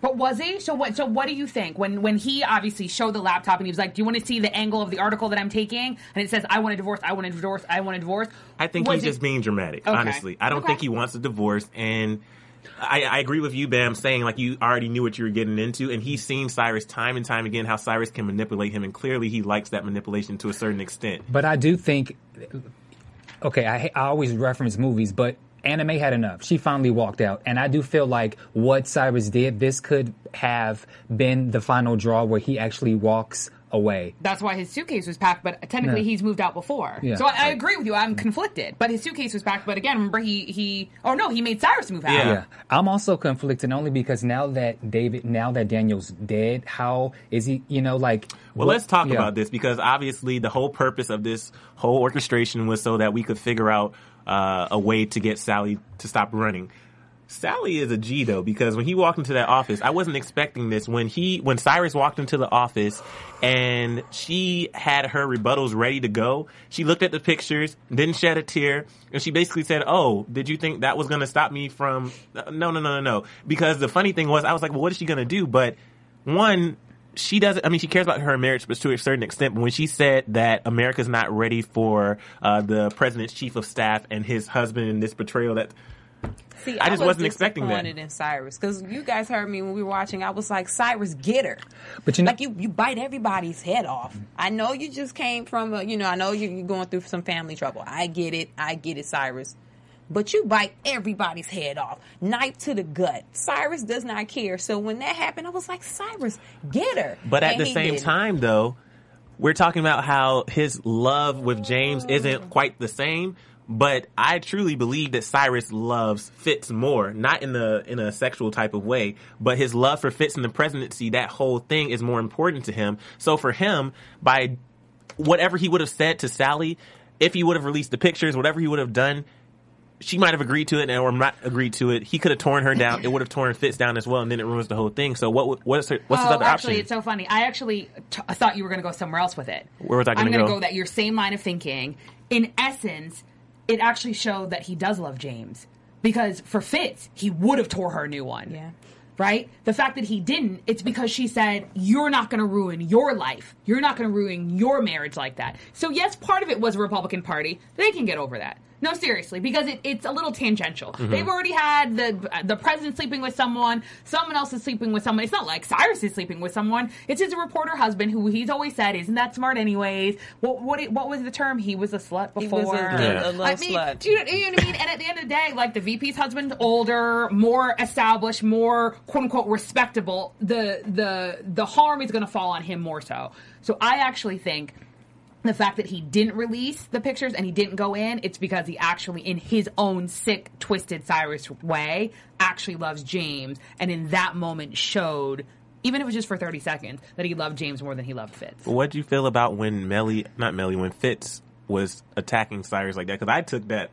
But was he? So what? So what do you think when when he obviously showed the laptop and he was like, "Do you want to see the angle of the article that I'm taking?" And it says, "I want a divorce. I want a divorce. I want a divorce." I think Was he's it- just being dramatic. Okay. Honestly, I don't Okay. think he wants a divorce, and I, I agree with you, Bam, saying like you already knew what you were getting into, and he's seen Cyrus time and time again how Cyrus can manipulate him, and clearly he likes that manipulation to a certain extent. But I do think, okay, I, I always reference movies, but Anna Mae had enough. She finally walked out. And I do feel like what Cyrus did, this could have been the final draw where he actually walks away. That's why his suitcase was packed, but technically Yeah. he's moved out before. Yeah. So I, I agree with you. I'm conflicted, but his suitcase was packed. But again, remember he he. Oh no, he made Cyrus move out. Yeah. Yeah. I'm also conflicted only because now that David, now that Daniel's dead, how is he, you know, like. Well, what- let's talk yeah. about this because obviously the whole purpose of this whole orchestration was so that we could figure out uh, a way to get Sally to stop running. Sally is a G though because when he walked into that office, I wasn't expecting this. When he, when Cyrus walked into the office and she had her rebuttals ready to go, she looked at the pictures, didn't shed a tear, and she basically said, "Oh, did you think that was going to stop me from?" No, no, no, no, no. Because the funny thing was, I was like, "Well, what is she going to do?" But one, she doesn't. I mean, she cares about her marriage, but to a certain extent. But when she said that America's not ready for uh, the president's chief of staff and his husband in this betrayal, that See, I just was wasn't expecting that. disappointed in Cyrus because you guys heard me when we were watching. I was like, Cyrus, get her. But you know- like you, you bite everybody's head off. I know you just came from, a, you know, I know you, you're going through some family trouble. I get it. I get it, Cyrus. But you bite everybody's head off, knife to the gut. Cyrus does not care. So when that happened, I was like, Cyrus, get her. But at And the same didn't. time, though, we're talking about how his love with James isn't quite the same. But I truly believe that Cyrus loves Fitz more, not in the in a sexual type of way, but his love for Fitz in the presidency, that whole thing is more important to him. So for him, by whatever he would have said to Sally, if he would have released the pictures, whatever he would have done, she might have agreed to it and or not agreed to it. He could have torn her down. It would have torn Fitz down as well, and then it ruins the whole thing. So what what's her, what's his oh, other actually, option? it's so funny. I actually t- I thought you were going to go somewhere else with it. Where was I gonna go? I'm gonna go? go that your same line of thinking. In essence, it actually showed that he does love James because for Fitz, he would have tore her a new one. Yeah. Right? The fact that he didn't, it's because she said, You're not going to ruin your life. You're not going to ruin your marriage like that. So, yes, part of it was a Republican Party. They can get over that. No, seriously, because it, it's a little tangential. Mm-hmm. They've already had the the president sleeping with someone, someone else is sleeping with someone. It's not like Cyrus is sleeping with someone. It's his reporter husband, who he's always said isn't that smart, anyways. What what it- what was the term? He was a slut He before. was a, Yeah. a, a low I mean, slut. do you, you know what I mean? And at the end of the day, like the VP's husband, older, more established, more quote unquote respectable. The the the harm is going to fall on him more so. So I actually think the fact that he didn't release the pictures and he didn't go in, it's because he actually, in his own sick, twisted Cyrus way, actually loves James, and in that moment showed. Even if it was just for 30 seconds, that he loved James more than he loved Fitz. What do you feel about when Mellie, not Mellie, when Fitz was attacking Cyrus like that? Because I took that,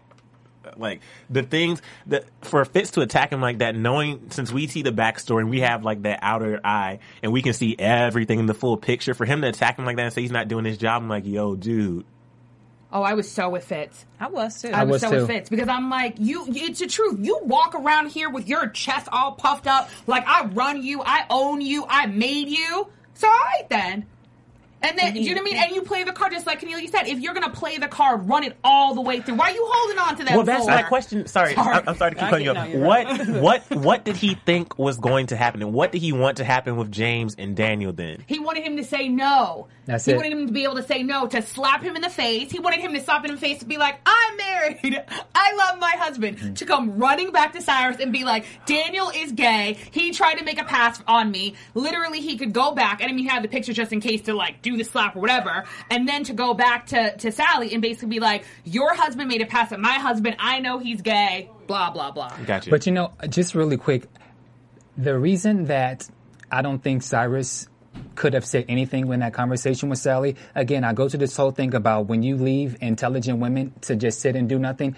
like, the things that, for Fitz to attack him like that, knowing, since we see the backstory and we have, like, that outer eye and we can see everything in the full picture, for him to attack him like that and say he's not doing his job, I'm like, yo, dude. Oh, I was so with Fitz. I was too. I was, was so too. with Fitz because I'm like, you, it's the truth. You walk around here with your chest all puffed up, like I run you, I own you, I made you. So all right then. And then, you know what I mean? And you play the card just like Cornelia said. If you're gonna play the card, run it all the way through. Why are you holding on to that? Well, that's my question. Sorry, Sorry. I- I'm sorry to keep I cutting you off. What, right. what, what did he think was going to happen, and what did he want to happen with James and Daniel? Then He wanted him to say no. That's he it. wanted him to be able to say no, to slap him in the face. He wanted him to slap him in the face to be like, I'm married. I love my husband. Mm-hmm. To come running back to Cyrus and be like, Daniel is gay. He tried to make a pass on me. Literally, he could go back. And I mean, he had the picture just in case to like do the slap or whatever. And then to go back to, to Sally and basically be like, your husband made a pass at my husband. I know he's gay. Blah, blah, blah. gotcha. But you know, just really quick, the reason that I don't think Cyrus could have said anything when that conversation with Sally, again, I go to this whole thing about when you leave intelligent women to just sit and do nothing.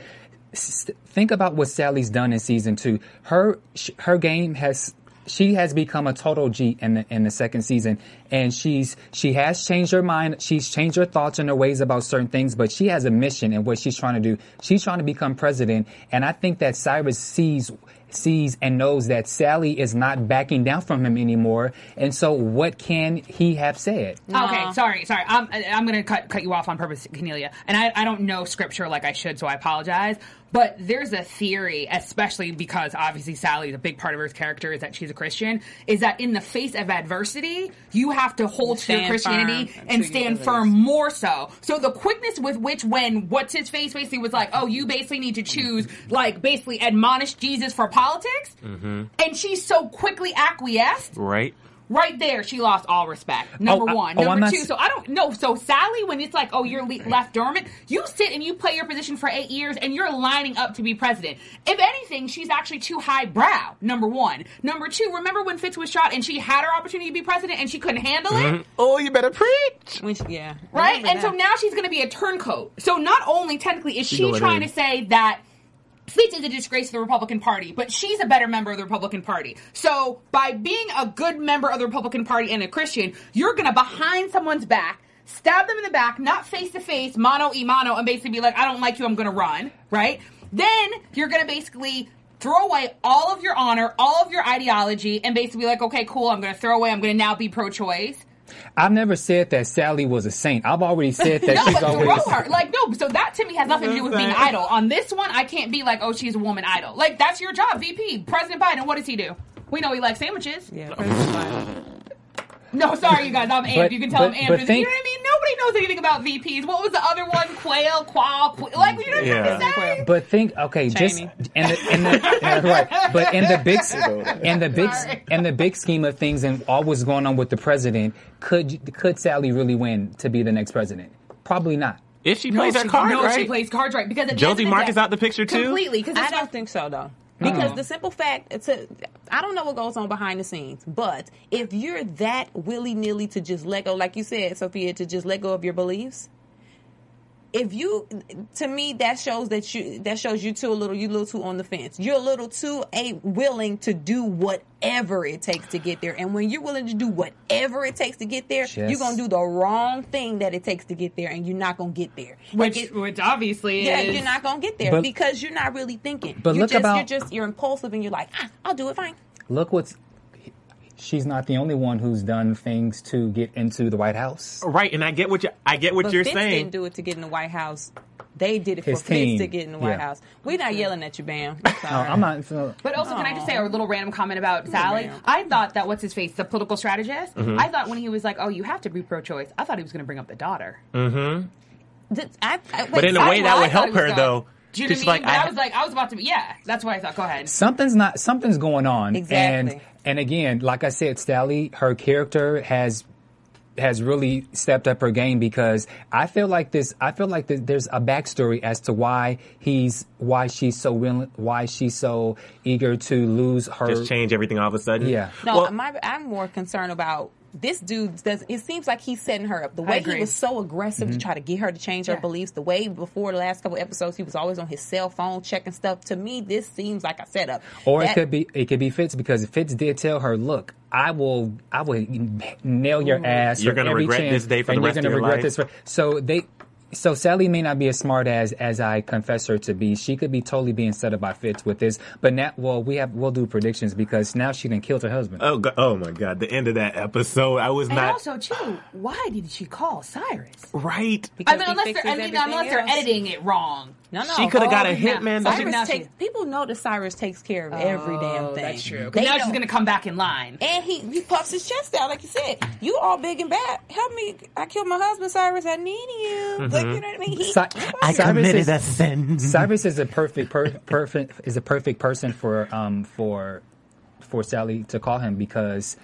S- Think about what Sally's done in season two. Her sh- her game has she has become a total G in the in the second season, and she's she has changed her mind. She's changed her thoughts and her ways about certain things, but she has a mission and what she's trying to do. She's trying to become president, and I think that Cyrus sees sees and knows that Sally is not backing down from him anymore. And so, what can he have said? Okay, sorry, sorry. I'm I'm gonna cut cut you off on purpose, Cornelia. And I, I don't know scripture like I should, so I apologize. But there's a theory, especially because obviously Sally, the big part of her character is that she's a Christian, is that in the face of adversity, you have to hold to your Christianity and stand firm more so. So the quickness with which when what's his face basically was like, oh, you basically need to choose like basically admonish Jesus for politics, and she so quickly acquiesced right? Right there, she lost all respect. Oh, number Oh, I- one. oh, Number two. s- So I don't know. So Sally, when it's like, oh, you're le- left dormant, you sit and you play your position for eight years, and you're lining up to be president. If anything, she's actually too highbrow. Number one. Number two. Remember when Fitz was shot and she had her opportunity to be president and she couldn't handle it, mm-hmm. Oh, you better preach. When she- yeah. right? Remember And so now she's going to be a turncoat. So not only technically is she going trying in. to say that Fitz is a disgrace to the Republican Party, but she's a better member of the Republican Party. So by being a good member of the Republican Party and a Christian, you're gonna behind someone's back, stab them in the back, not face to face, mano y mano, and basically be like, I don't like you, I'm gonna run, right? Then you're gonna basically throw away all of your honor, all of your ideology, and basically be like, okay, cool, I'm gonna throw away, I'm gonna now be pro-choice. I've never said that Sally was a saint. I've already said that No, she's but always. throw her. Like, no, so that to me has nothing to do with being idol. On this one, I can't be like, oh, she's a woman idol. Like, that's your job, VP. President Biden, what does he do? We know he likes sandwiches. Yeah, President Biden. No, sorry, you guys, I'm amped. But- you can tell but- I'm amped. but you know what I mean? Nobody knows anything about VPs. What was the other one? Quayle, qual, qu- like, you know what I'm Yeah. trying to say? But think, okay, just Cheney. in the, in the yeah, right, but in the big, in the big, Sorry. in the big scheme of things, and all what's going on with the president, could could Sally really win to be the next president? Probably not. If she No, plays her she, card no, right, she plays cards right. Because the Josie end of the Mark is out the picture too? Completely. Because I don't think so though. Because uh-huh. the simple fact, I don't know what goes on behind the scenes, but if you're that willy nilly to just let go, like you said, Sophia, to just let go of your beliefs, if you, to me, that shows that you, that shows you too a little, you a little too on the fence. You're a little too a willing to do whatever it takes to get there. And when you're willing to do whatever it takes to get there, Yes. you're gonna do the wrong thing that it takes to get there, and you're not gonna get there. Like Which, it- which obviously yeah, is. you're not gonna get there But- because you're not really thinking. But you're look just, about- you're just you're impulsive and you're like, ah, I'll do it fine. Look what's. She's not the only one who's done things to get into the White House. right? And I get what you, I get what But you're Fitz saying. didn't do it to get in the White House. They did it for His Fitz to get in the White Yeah. House. We're not yelling at you, Bam. I'm No. I'm not. so- But also, can I just say a little random comment about Sally? ma'am. I thought that what's his face, the political strategist. Mm-hmm. I thought when he was like, "Oh, you have to be pro-choice," I thought he was going to bring up the daughter. Th- I- I- But in a way, that would help her going- though. Do you know 'Cause what I mean? she's but I, was like, I was about to. be Yeah, that's what I thought. Go ahead. something's not something's going on Exactly. and and again like i said sally her character has has really stepped up her game because i feel like this i feel like th- there's a backstory as to why he's why she's so willing why she's so eager to lose her just change everything all of a sudden. Yeah. No, Well, my, I'm more concerned about this dude. Does it seems like he's setting her up? The way he was so aggressive Mm-hmm. to try to get her to change her Yeah. beliefs. The way before the last couple episodes, he was always on his cell phone checking stuff. To me, this seems like a setup. or it could be it could be Fitz because Fitz did tell her, "Look, I will I will nail your ass. You're gonna every regret chance, this day for and the you're rest of gonna your regret life." this." For, so they, so Sally may not be as smart as as I confess her to be. She could be totally being set up by Fitz with this. But now, well, we have we'll do predictions because now she done killed her husband. Oh, go- oh my God! The end of that episode, I was and not also, too, why did she call Cyrus? right. because I mean, unless they're, I mean, unless they're editing it wrong. No, no. She coulda got a Oh, now- hitman. Cyrus Cyrus now takes, she- people know that Cyrus takes care of every oh, damn thing. Oh, That's true. They now know. she's going to come back in line. And he, he puffs his chest out, like you said. You all big and bad. Help me. I killed my husband, Cyrus. I need you. Like, you know what I mean? He, Si- I Cyrus committed is- a sin. Cyrus is a perfect, per, perfect is a perfect person for um for for Sally to call him because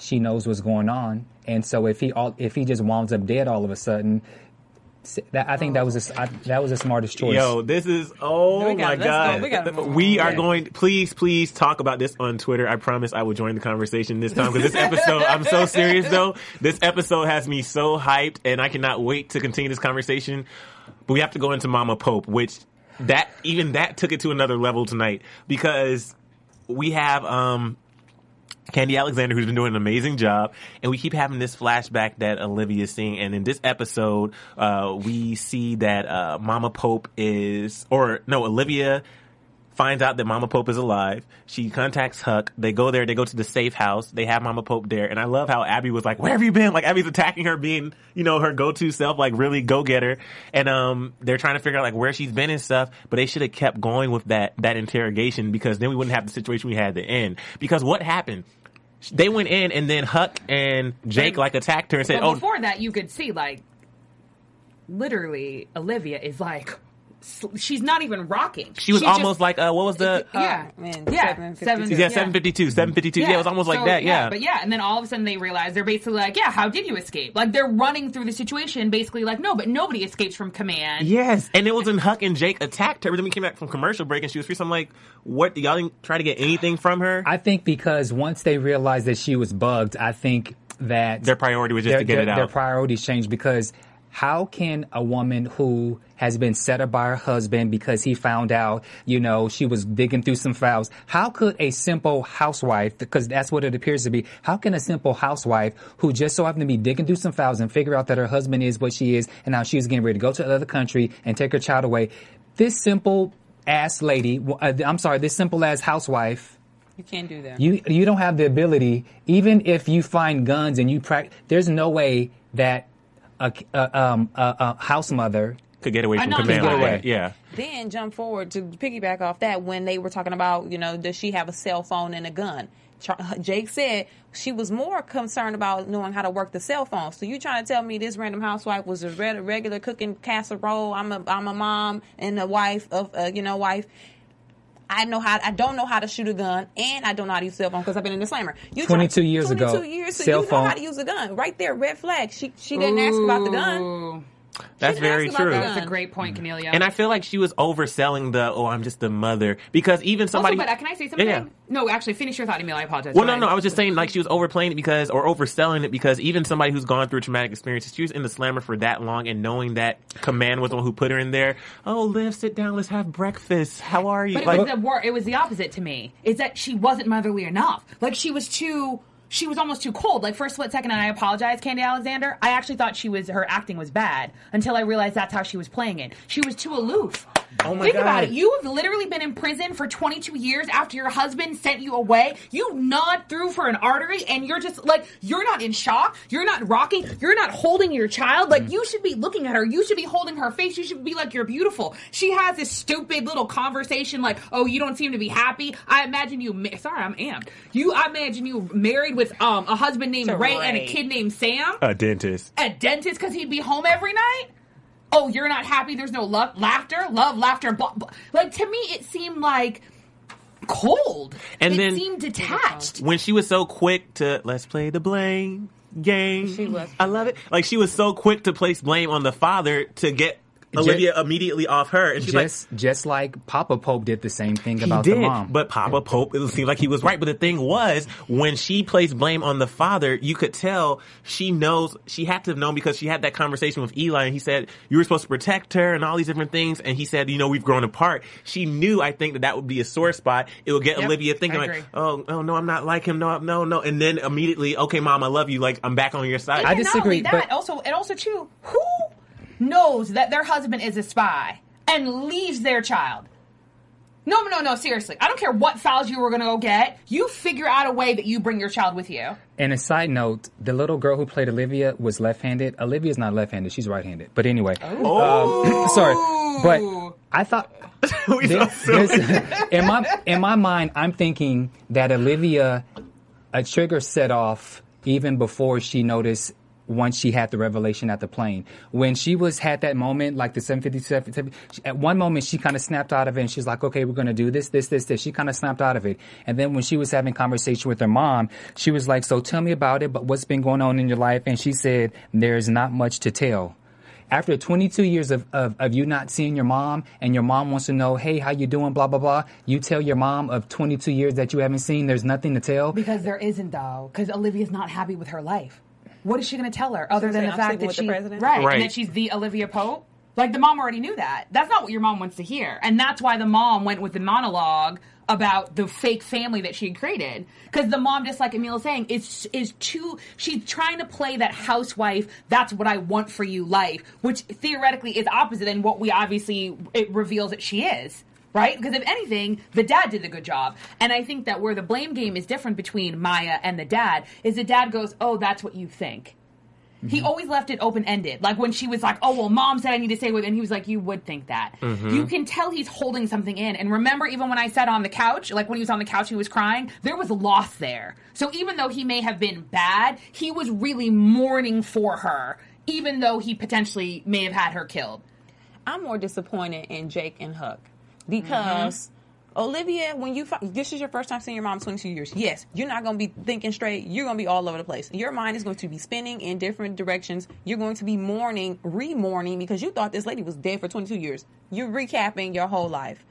she knows what's going on, and so if he all if he just winds up dead all of a sudden, s- that I think that was a, s- I, that was the smartest choice. Yo, this is oh We my gotta- god. go. We gotta We are Yeah. going. Please, please talk about this on Twitter. I promise I will join the conversation this time because this episode. I'm so serious though. This episode has me so hyped, and I cannot wait to continue this conversation. But we have to go into Mama Pope, which that even that took it to another level tonight because we have um Khandi Alexander, who's been doing an amazing job, and we keep having this flashback that Olivia's seeing. And in this episode, uh, we see that uh, Mama Pope is, or no, Olivia finds out that Mama Pope is alive. She contacts Huck. They go there. They go to the safe house. They have Mama Pope there. And I love how Abby was like, "Where have you been?" Like Abby's attacking her, being you know her go-to self, like really go getter. And um, they're trying to figure out like where she's been and stuff. But they should have kept going with that that interrogation because then we wouldn't have the situation we had at the end. Because what happened? They went in and then Huck and Jake like attacked her and said, But "Oh, before that, you could see, like, literally, Olivia is like, she's not even rocking. she was She's just- almost like uh, what was the?" yeah, Oh, man, yeah, 752. seven, yeah, seven fifty two, seven fifty two. Yeah, it was almost like so, that. Yeah, but yeah, and then all of a sudden they realize they're basically like, yeah, how did you escape? Like they're running through the situation, basically like, no, but nobody escapes from command. Yes, and it was when Huck and Jake attacked her. But then we came back from commercial break and she was free. So I'm like, what? Y'all didn't try to get anything from her? I think because once they realized that she was bugged, I think that Their priority was just their, to get their, it out. Their priorities changed because how can a woman who has been set up by her husband because he found out, you know, she was digging through some files, how could a simple housewife, because that's what it appears to be, how can a simple housewife who just so happened to be digging through some files and figure out that her husband is what she is and now she's getting ready to go to another country and take her child away, this simple ass lady, uh, I'm sorry, this simple ass housewife, You can't do that. you you don't have the ability, even if you find guns and you practice. There's no way that a, a, um, a, a house mother. Could get away from know command this like that. Yeah. Then jump forward to piggyback off that when they were talking about, you know, does she have a cell phone and a gun? Jake said she was more concerned about knowing how to work the cell phone. So you trying to tell me this random housewife was a regular cooking casserole? I'm a I'm a mom and a wife of uh, you know wife. I know how. I don't know how to shoot a gun, and I don't know how to use a cell phone because I've been in the slammer. You 22 years ago, 22 years, so cell you know phone- how to use a gun. Right there, red flag. She she didn't ask about the gun. Ooh. That's didn't very true. the That's a great point, Camelia. And I feel like she was overselling the "oh, I'm just a mother" because even also, somebody. but uh, can I say something? Yeah, yeah. No, actually, finish your thought, Emil. I apologize. Well, no, no. I was just saying, like, she was overplaying it because, or overselling it because even somebody who's gone through traumatic experiences, she was in the slammer for that long and knowing that command was the one who put her in there. Oh, Liv, sit down. Let's have breakfast. How are you? But it Like, was the wor- It was the opposite to me. Is that she wasn't motherly enough? Like she was too. She was almost too cold. Like a split second, and I apologize, Khandi Alexander. I actually thought she was her acting was bad until I realized that's how she was playing it. She was too aloof. Oh my Think God. about it. You have literally been in prison for 22 years after your husband sent you away. You nod through for an artery and you're just like, you're not in shock. You're not rocking. You're not holding your child. Like, you should be looking at her. You should be holding her face. You should be like, you're beautiful. She has this stupid little conversation like, oh, you don't seem to be happy. I imagine you, ma- sorry, I'm amped. You, I imagine you married with um a husband named To Ray, and a kid named Sam A dentist. a dentist because he'd be home every night? Oh, you're not happy. There's no love, laughter, love, laughter. Blah, blah. Like to me, it seemed like cold. And it then- seemed detached. when she was so quick to let's play the blame game. She was. I love it. Like she was so quick to place blame on the father to get Olivia immediately off her, and she's like. Just just like Papa Pope did the same thing about did, the mom. but Papa Pope, it seemed like he was right. But the thing was, when she placed blame on the father, you could tell she knows, she had to have known because she had that conversation with Eli and he said, you were supposed to protect her and all these different things. And he said, you know, we've grown apart. She knew, I think, that that would be a sore spot. It would get Yep, Olivia thinking like, oh, oh, no, I'm not like him. No, no, no. And then immediately, okay, mom, I love you. Like, I'm back on your side. I And not only disagree, that, but- also and also too, who knows that their husband is a spy and leaves their child? No, no, no. Seriously, I don't care what files you were going to go get. You figure out a way that you bring your child with you. And a side note, the little girl who played Olivia was left-handed. Olivia's not left-handed; she's right-handed. But anyway, um, sorry. But I thought We there- so silly. in my in my mind, I'm thinking that Olivia, a trigger set off even before she noticed. Once she had the revelation at the plane, when she was had that moment, like the 757, at one moment she kind of snapped out of it, and she's like, "Okay, we're going to do this, this, this, this." She kind of snapped out of it, and then when she was having conversation with her mom, she was like, "So tell me about it, but what's been going on in your life?" And she said, "There's not much to tell." after 22 years of, of, of you not seeing your mom and your mom wants to know hey how you doing blah blah blah you tell your mom of 22 years that you haven't seen there's nothing to tell Because there isn't though. Because Olivia's not happy with her life. What is she going to tell her other than the fact that with the she president?" right, Right. and that she's the Olivia Pope? Like the mom already knew that. That's not what your mom wants to hear, and that's why the mom went with the monologue about the fake family that she had created. Because the mom, just like Emil is saying, is is too. She's trying to play that housewife. That's what I want for you life, which theoretically is opposite than what we obviously it reveals that she is right? Because if anything, the dad did a good job. And I think that where the blame game is different between Maya and the dad is the dad goes, "Oh, that's what you think." He mm-hmm. always left it open ended. Like when she was like, "Oh well, mom said I need to stay with," and he was like, "You would think that." Mm-hmm. You can tell he's holding something in. And remember, even when I sat on the couch, like when he was on the couch, he was crying. There was loss there. So even though he may have been bad, he was really mourning for her, even though he potentially may have had her killed. I'm more disappointed in Jake and Huck because mm-hmm. Olivia, when you this is your first time seeing your mom in 22 years, yes, you're not going to be thinking straight. You're going to be all over the place. Your mind is going to be spinning in different directions. You're going to be mourning, re-mourning because you thought this lady was dead for 22 years. You're recapping your whole life.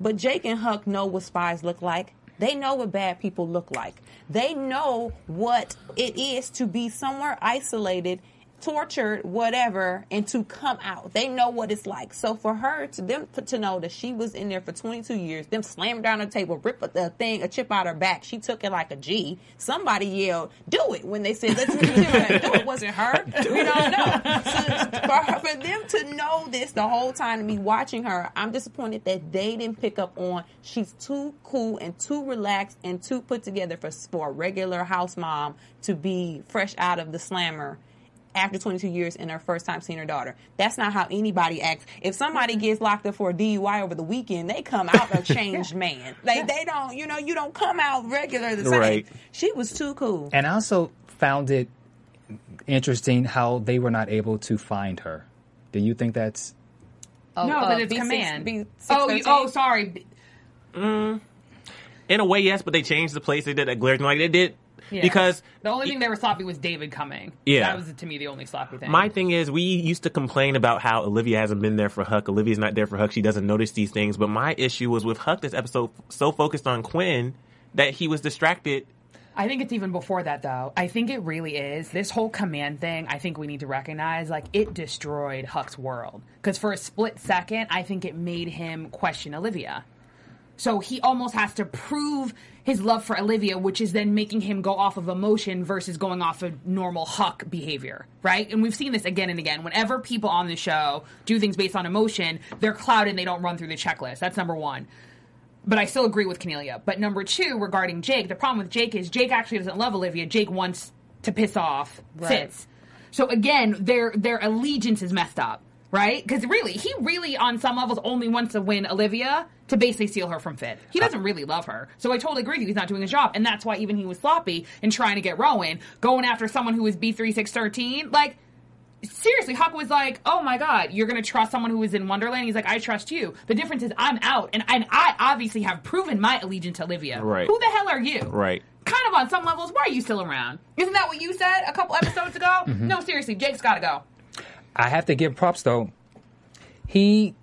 But Jake and Huck know what spies look like. They know what bad people look like. They know what it is to be somewhere isolated, tortured, whatever, and to come out. They know what it's like. So for her to them to know that she was in there for 22 years, them slam down the table, rip the thing, a chip out her back. She took it like a G. Somebody yelled, "Do it!" when they said, "Let's do it." No, it wasn't her. We don't know. So for, her, for them to know this the whole time and me watching her, I'm disappointed that they didn't pick up on she's too cool and too relaxed and too put together for for a regular house mom to be fresh out of the slammer after 22 years and her first time seeing her daughter. That's not how anybody acts. If somebody gets locked up for a DUI over the weekend, they come out a changed man. Like they don't, you know, you don't come out regular the same. Right. She was too cool. and i also found it interesting how they were not able to find her do you think that's Oh, no, uh, but it's B6 command. B613? oh, you, oh, sorry. In a way, yes, but they changed the place. They did that glare thing. Like they did Yeah. because the only thing they were sloppy was David coming. Yeah. that was to me the only sloppy thing. My thing is, we used to complain about how Olivia hasn't been there for Huck. Olivia's not there for Huck. She doesn't notice these things. But my issue was with Huck this episode so focused on Quinn that he was distracted. I think it's even before that though. I think it really is this whole command thing. I think we need to recognize like it destroyed Huck's world because for a split second, I think it made him question Olivia. So he almost has to prove his love for Olivia, which is then making him go off of emotion versus going off of normal Huck behavior, right? And we've seen this again and again. Whenever people on the show do things based on emotion, they're clouded and they don't run through the checklist. That's number one. But I still agree with Cornelia. But number two, regarding Jake, the problem with Jake is Jake actually doesn't love Olivia. Jake wants to piss off Right. Fitz. So again, their their allegiance is messed up, right? Because really, he really on some levels only wants to win Olivia to basically steal her from Fitz. He doesn't really love her. So I totally agree with you. He's not doing his job, and that's why even he was sloppy in trying to get Rowan, going after someone who was B three six thirteen, like seriously, Huck was like, "Oh my god, you're gonna trust someone who is in Wonderland?" He's like, "I trust you." The difference is, I'm out, and and I obviously have proven my allegiance to Olivia. Right. Who the hell are you? Right. Kind of on some levels, why are you still around? Isn't that what you said a couple episodes ago? Mm-hmm. No, seriously, Jake's got to go. I have to give props though. He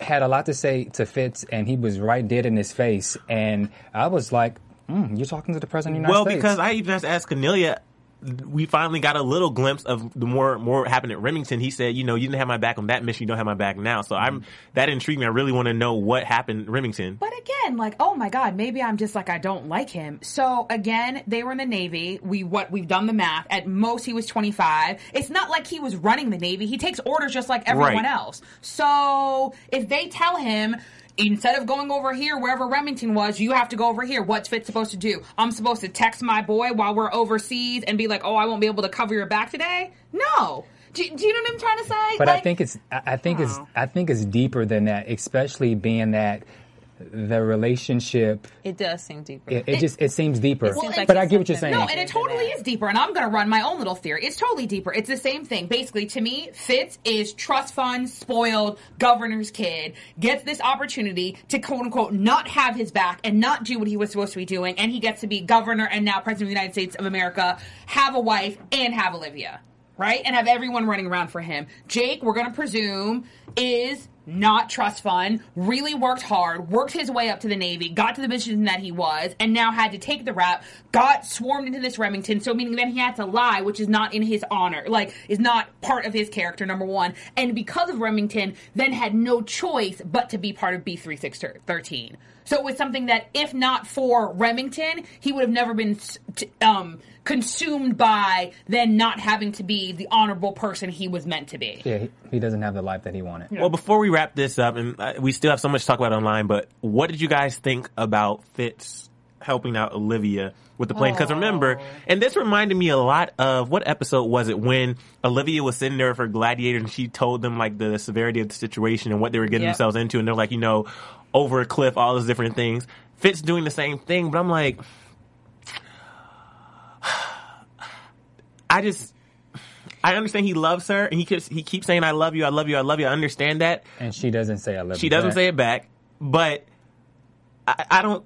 had a lot to say to Fitz, and he was right dead in his face. And I was like, mm, "You're talking to the president of the United Well, States." because I even asked Cornelia, we finally got a little glimpse of the more more happened at Remington. He said, you know, you didn't have my back on that mission, you don't have my back now. So I'm mm-hmm. that intrigued me. I really want to know what happened at Remington. But again, like, oh my god, maybe I'm just like I don't like him. So again, they were in the Navy. We what we've done the math. At most, he was 25. It's not like he was running the Navy. He takes orders just like everyone Right. else. So if they tell him. Instead of going over here, wherever Remington was, you have to go over here. What's Fitz supposed to do? I'm supposed to text my boy while we're overseas and be like, "Oh, I won't be able to cover your back today." No. Do, do you know what I'm trying to say? But I think it's I I think it's Oh. I think it's deeper than that, especially being that the relationship It does seem deeper. it, it just it seems deeper. seems like but I get what you're something- saying. No, and it totally is deeper. And I'm going to run my own little theory. It's totally deeper. It's the same thing. Basically, to me, Fitz is trust fund, spoiled, governor's kid, gets this opportunity to quote unquote not have his back and not do what he was supposed to be doing. And he gets to be governor and now president of the United States of America, have a wife, and have Olivia. Right? And have everyone running around for him. Jake, we're going to presume, is not trust fund, really worked hard, worked his way up to the Navy, got to the mission that he was, and now had to take the rap, got swarmed into this Remington, so meaning that he had to lie, which is not in his honor, like, is not part of his character, number one. And because of Remington, then had no choice but to be part of B3613. So it was something that, if not for Remington, he would have never been um, consumed by then not having to be the honorable person he was meant to be. yeah, he, he doesn't have the life that he wanted. Well, before we wrap this up, and uh, we still have so much to talk about online, but what did you guys think about Fitz helping out Olivia with the plane? Because remember, and this reminded me a lot of what episode was it when Olivia was sitting there for Gladiator and she told them like the severity of the situation and what they were getting Yep. themselves into, and they're like, you know, over a cliff, all those different things. Fitz doing the same thing, but I'm like, I just. I understand he loves her, and he keeps he keeps saying, "I love you, I love you, I love you." I understand that, And she doesn't say I love you. she you doesn't back. say it back, but I, I don't.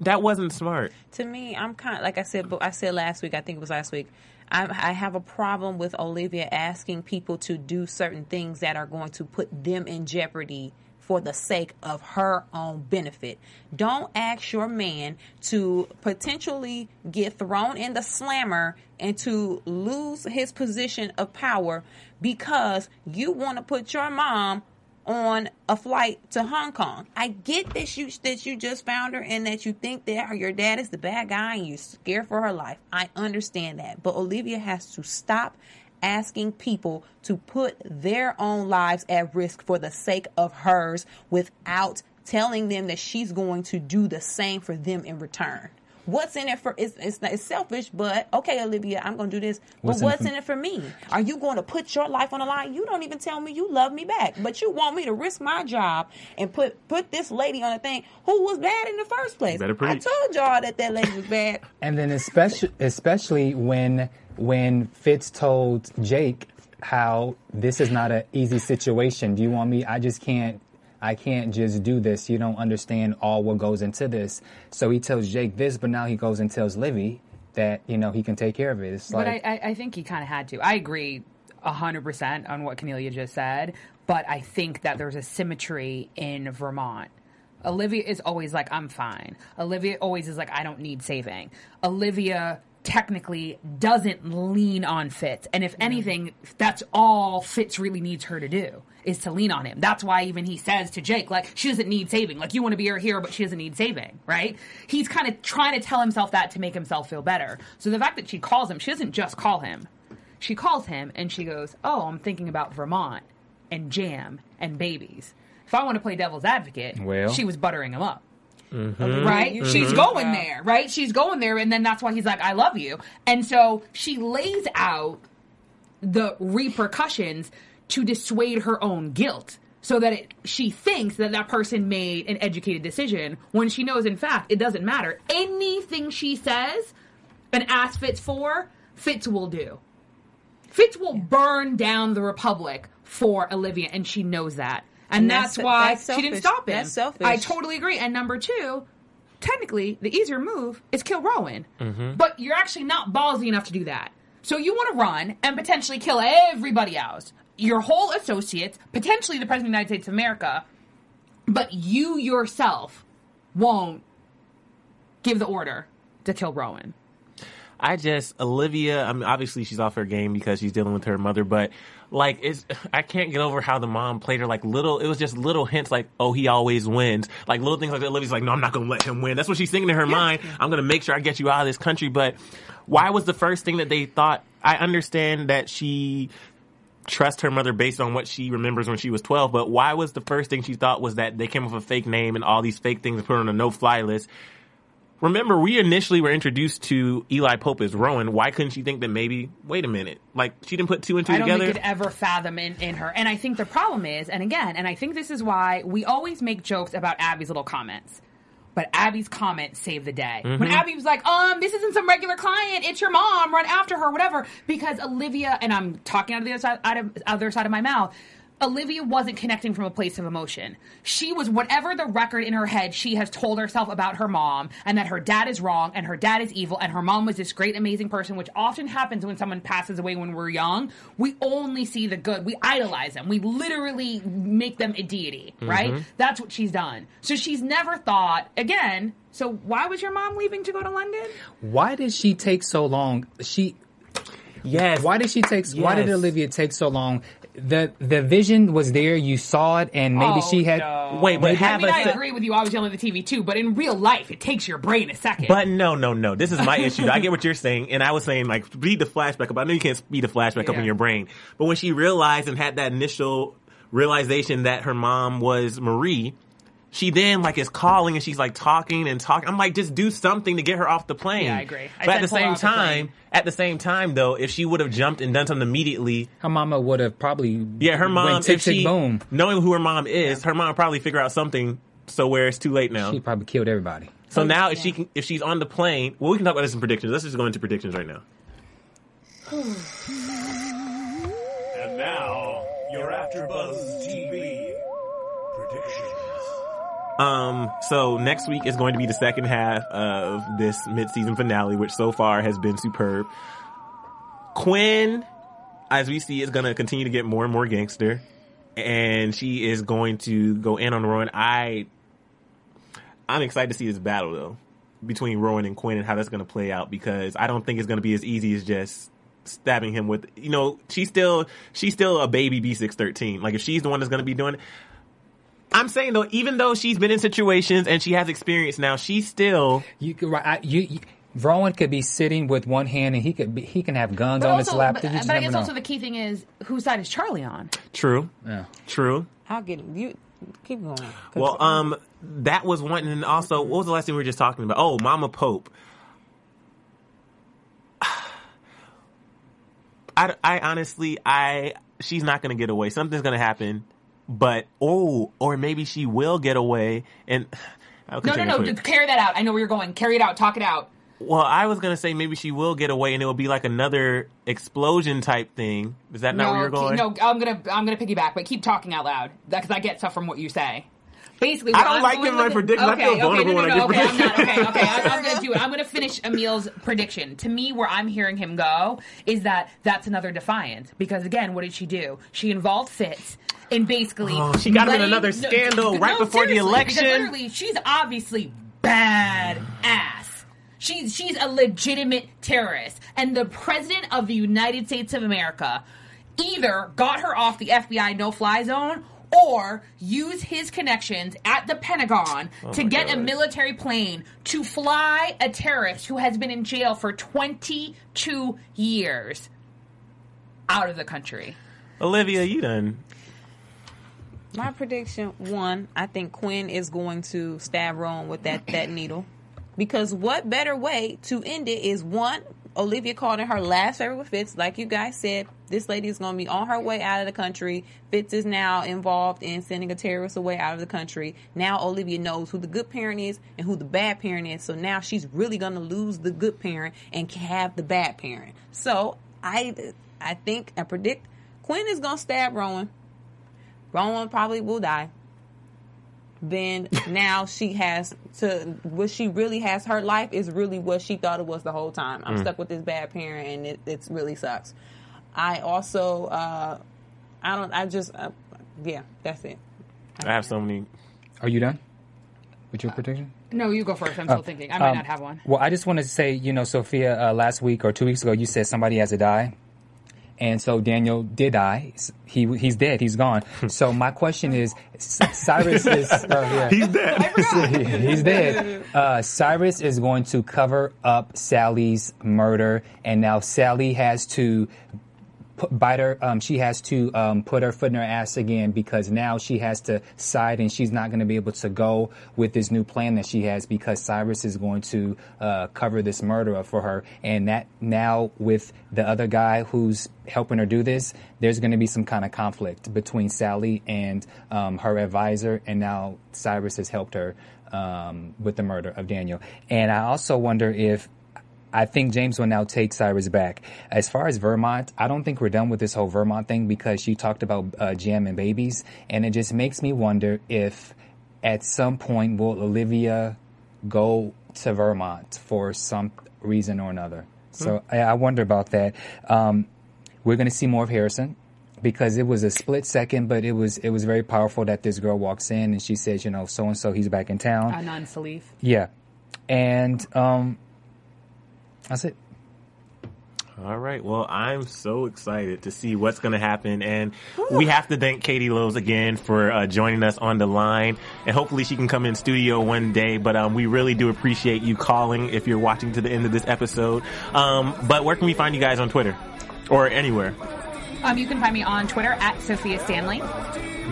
That wasn't smart. to me, I'm kind of like I said. I said last week. I think it was last week. I, I have a problem with Olivia asking people to do certain things that are going to put them in jeopardy for the sake of her own benefit. Don't ask your man to potentially get thrown in the slammer and to lose his position of power because you want to put your mom on a flight to Hong Kong. I get that you that you just found her and that you think that your dad is the bad guy and you're scared for her life. I understand that. But Olivia has to stop asking people to put their own lives at risk for the sake of hers without telling them that she's going to do the same for them in return. What's in it for? It's it's, it's selfish, but okay, Olivia, I'm going to do this. What's but in it what's for- in it for me? Are you going to put your life on the line? You don't even tell me you love me back, but you want me to risk my job and put put this lady on a thing who was bad in the first place. I told y'all that that lady was bad. And then especially especially when when Fitz told Jake how this is not an easy situation. Do you want me? I just can't. I can't just do this. You don't understand all what goes into this. So he tells Jake this, but now he goes and tells Livy that you know he can take care of it. It's But like I, I, I think he kind of had to. I agree hundred percent on what Cornelia just said, but I think that there's a symmetry in Vermont. Olivia is always like, "I'm fine." Olivia always is like, "I don't need saving." Olivia technically doesn't lean on Fitz. And if mm-hmm. anything, that's all Fitz really needs her to do is to lean on him. That's why even he says to Jake, like, she doesn't need saving. Like, you want to be her hero, but she doesn't need saving, right? He's kind of trying to tell himself that to make himself feel better. So the fact that she calls him, she doesn't just call him. She calls him and she goes, Oh, I'm thinking about Vermont and jam and babies. If I want to play devil's advocate, Well. she was buttering him up Mm-hmm. right? She's going there, right? She's going there, and then that's why he's like, "I love you," and so she lays out the repercussions to dissuade her own guilt, so that it, she thinks that that person made an educated decision when she knows, in fact, it doesn't matter. Anything she says an ass Fitz for, Fitz will do. Fitz will burn down the Republic for Olivia, and she knows that. And, And that's, that's- why that's she didn't stop him. I totally agree. And number two, technically, the easier move is kill Rowan. Mm-hmm. But you're actually not ballsy enough to do that. So you want to run and potentially kill everybody else, your whole associates, potentially the President of the United States of America, but you yourself won't give the order to kill Rowan. I just Olivia. I mean, obviously she's off her game because she's dealing with her mother, but like, it's I can't get over how the mom played her like little. It was just little hints like, oh, he always wins, like little things like that. Olivia's like, no, I'm not gonna let him win. That's what she's thinking in her mind. I'm gonna make sure I get you out of this country. But why was the first thing that they thought? I understand that she trusts her mother based on what she remembers when she was 12, but why was the first thing she thought was that they came up with a fake name and all these fake things and put her on a no-fly list? Remember, we initially were introduced to Eli Pope as Rowan. Why couldn't she think that maybe, wait a minute, like she didn't put two and two I don't together? think could ever fathom in, in her. And I think the problem is, and again, and I think this is why we always make jokes about Abby's little comments. But Abby's comment saved the day. When Abby was like, um, this isn't some regular client, it's your mom, run after her, whatever. Because Olivia, and I'm talking out of the other side, out of, other side of my mouth, Olivia wasn't connecting from a place of emotion. She was whatever the record in her head she has told herself about her mom and that her dad is wrong and her dad is evil and her mom was this great amazing person which often happens when someone passes away when we're young. We only see the good. We idolize them. We literally make them a deity, mm-hmm. right? That's what she's done. So she's never thought again, so why was your mom leaving to go to London? Why did she take so long? She yes. Why did she take? Why did Olivia take so long? The the vision was there. You saw it, and maybe Oh, she had. no. Wait, but I mean, a I se- agree with you. I was yelling at the TV too, but in real life, it takes your brain a second. But no, no, no. This is my issue. I get what you're saying, and I was saying like speed the flashback up. I know you can't speed the flashback up in your brain, but when she realized and had that initial realization that her mom was Marie, she then like is calling and she's like talking and talking. I'm like, just do something to get her off the plane. Yeah, I agree. I but at the same off the time, at the same time though, if she would have jumped and done something immediately, Her mama would have probably. yeah, her mom, went tick if she tick boom. knowing who her mom is, her mom would probably figure out something. So where it's too late now. She probably killed everybody. So now, if she can, if she's on the plane, well, we can talk about this in predictions. Let's just go into predictions right now. And now, your AfterBuzz TV predictions. Um, so next week is going to be the second half of this mid-season finale, which so far has been superb. Quinn, as we see, is going to continue to get more and more gangster, and she is going to go in on Rowan. I, I'm excited to see this battle though between Rowan and Quinn and how that's going to play out because I don't think it's going to be as easy as just stabbing him with. You know, she's still she's still a baby B613. Like if she's the one that's going to be doing it. I'm saying though, even though she's been in situations and she has experience now, she's still You could. right, I- You. you Rowan could be sitting with one hand, and he could be, he can have guns But on his lap. but, but I never guess know. also the key thing is whose side is Charlie on? true, yeah. true. I'll get you. Keep going. Well, um, that was one, and also, what was the last thing we were just talking about? Oh, Mama Pope. I, I honestly, I she's not gonna get away. Something's gonna happen, but oh, or maybe she will get away. And No, no, no. to it. just Carry that out. I know where you're going. Carry it out. Talk it out. Well, I was gonna say maybe she will get away, and it will be like another explosion type thing. Is that not no, where you're going? no. I'm gonna I'm gonna piggyback, but keep talking out loud because I get stuff from what you say. Basically, I don't I'm like going giving my predictions. I Okay, feel okay, vulnerable no, no, when I no, give okay, I'm not, okay, okay. I, I'm gonna do it. I'm gonna finish Emil's prediction. To me, where I'm hearing him go is that that's another defiance because again, what did she do? She involved Fitz. in basically, Oh, she got him in another no, scandal right before the election. Literally, she's obviously bad ass. She's she's a legitimate terrorist, and the president of the United States of America either got her off the FBI no-fly zone or use his connections at the Pentagon oh to my get a military plane to fly a terrorist who has been in jail for 22 years out of the country. Olivia, you done. My prediction one, I think Quinn is going to stab Rowan with that, that needle. Because what better way to end it is one, Olivia called in her last favor with Fitz. Like you guys said, this lady is going to be on her way out of the country. Fitz is now involved in sending a terrorist away out of the country. Now Olivia knows who the good parent is and who the bad parent is. So now she's really going to lose the good parent and have the bad parent. So I, I think I predict Quinn is going to stab Rowan. Rowan probably will die. Then now she has to what she really has her life is really what she thought it was the whole time. I'm stuck with this bad parent and it it's really sucks. I also uh I don't I just uh, yeah, that's it. I have so many. Are you done with your prediction? No, you go first. I'm still thinking. I might Um, not have one. Well, I just want to say, you know, Sophia, uh, last week or two weeks ago, you said somebody has to die. And so Daniel did die. He he's dead. He's gone. So my question is, C- Cyrus is oh, yeah. He's dead. he's dead. Uh, Cyrus is going to cover up Sally's murder, and now Sally has to bite her. Um, she has to um, put her foot in her ass again because now she has to side, and she's not going to be able to go with this new plan that she has because Cyrus is going to uh, cover this murder for her, and that now with the other guy who's helping her do this, there's going to be some kind of conflict between Sally and um, her advisor, and now Cyrus has helped her um, with the murder of Daniel. And I also wonder if I think James will now take Cyrus back. As far as Vermont, I don't think we're done with this whole Vermont thing because she talked about uh, and babies, and it just makes me wonder if at some point will Olivia go to Vermont for some reason or another. So I, I wonder about that. Um, we're going to see more of Harrison because it was a split second, but it was it was very powerful that this girl walks in and she says, you know, so and so he's back in town. Adnan Salif. Yeah, and um, that's it. All right. Well, I'm so excited to see what's going to happen. And we have to thank Katie Lowes again for uh, joining us on the line. And hopefully she can come in studio one day. But um, we really do appreciate you calling if you're watching to the end of this episode. Um, but where can we find you guys on Twitter or anywhere? Um, you can find me on Twitter at Sophia Stanley.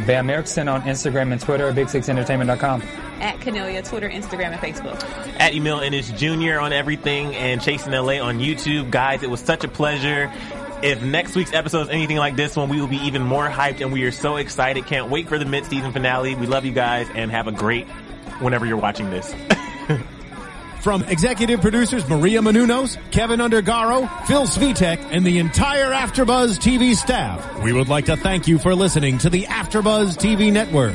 Bam Erickson on Instagram and Twitter, at big6entertainment.com. At Canelia, Twitter, Instagram, and Facebook. At Emil Ennis Jr. on everything and Chasing LA on YouTube. Guys, it was such a pleasure. If next week's episode is anything like this one, we will be even more hyped and we are so excited. Can't wait for the mid-season finale. We love you guys and have a great whenever you're watching this. From executive producers Maria Menounos, Kevin Undergaro, Phil Svitek, and the entire AfterBuzz TV staff, we would like to thank you for listening to the AfterBuzz TV network.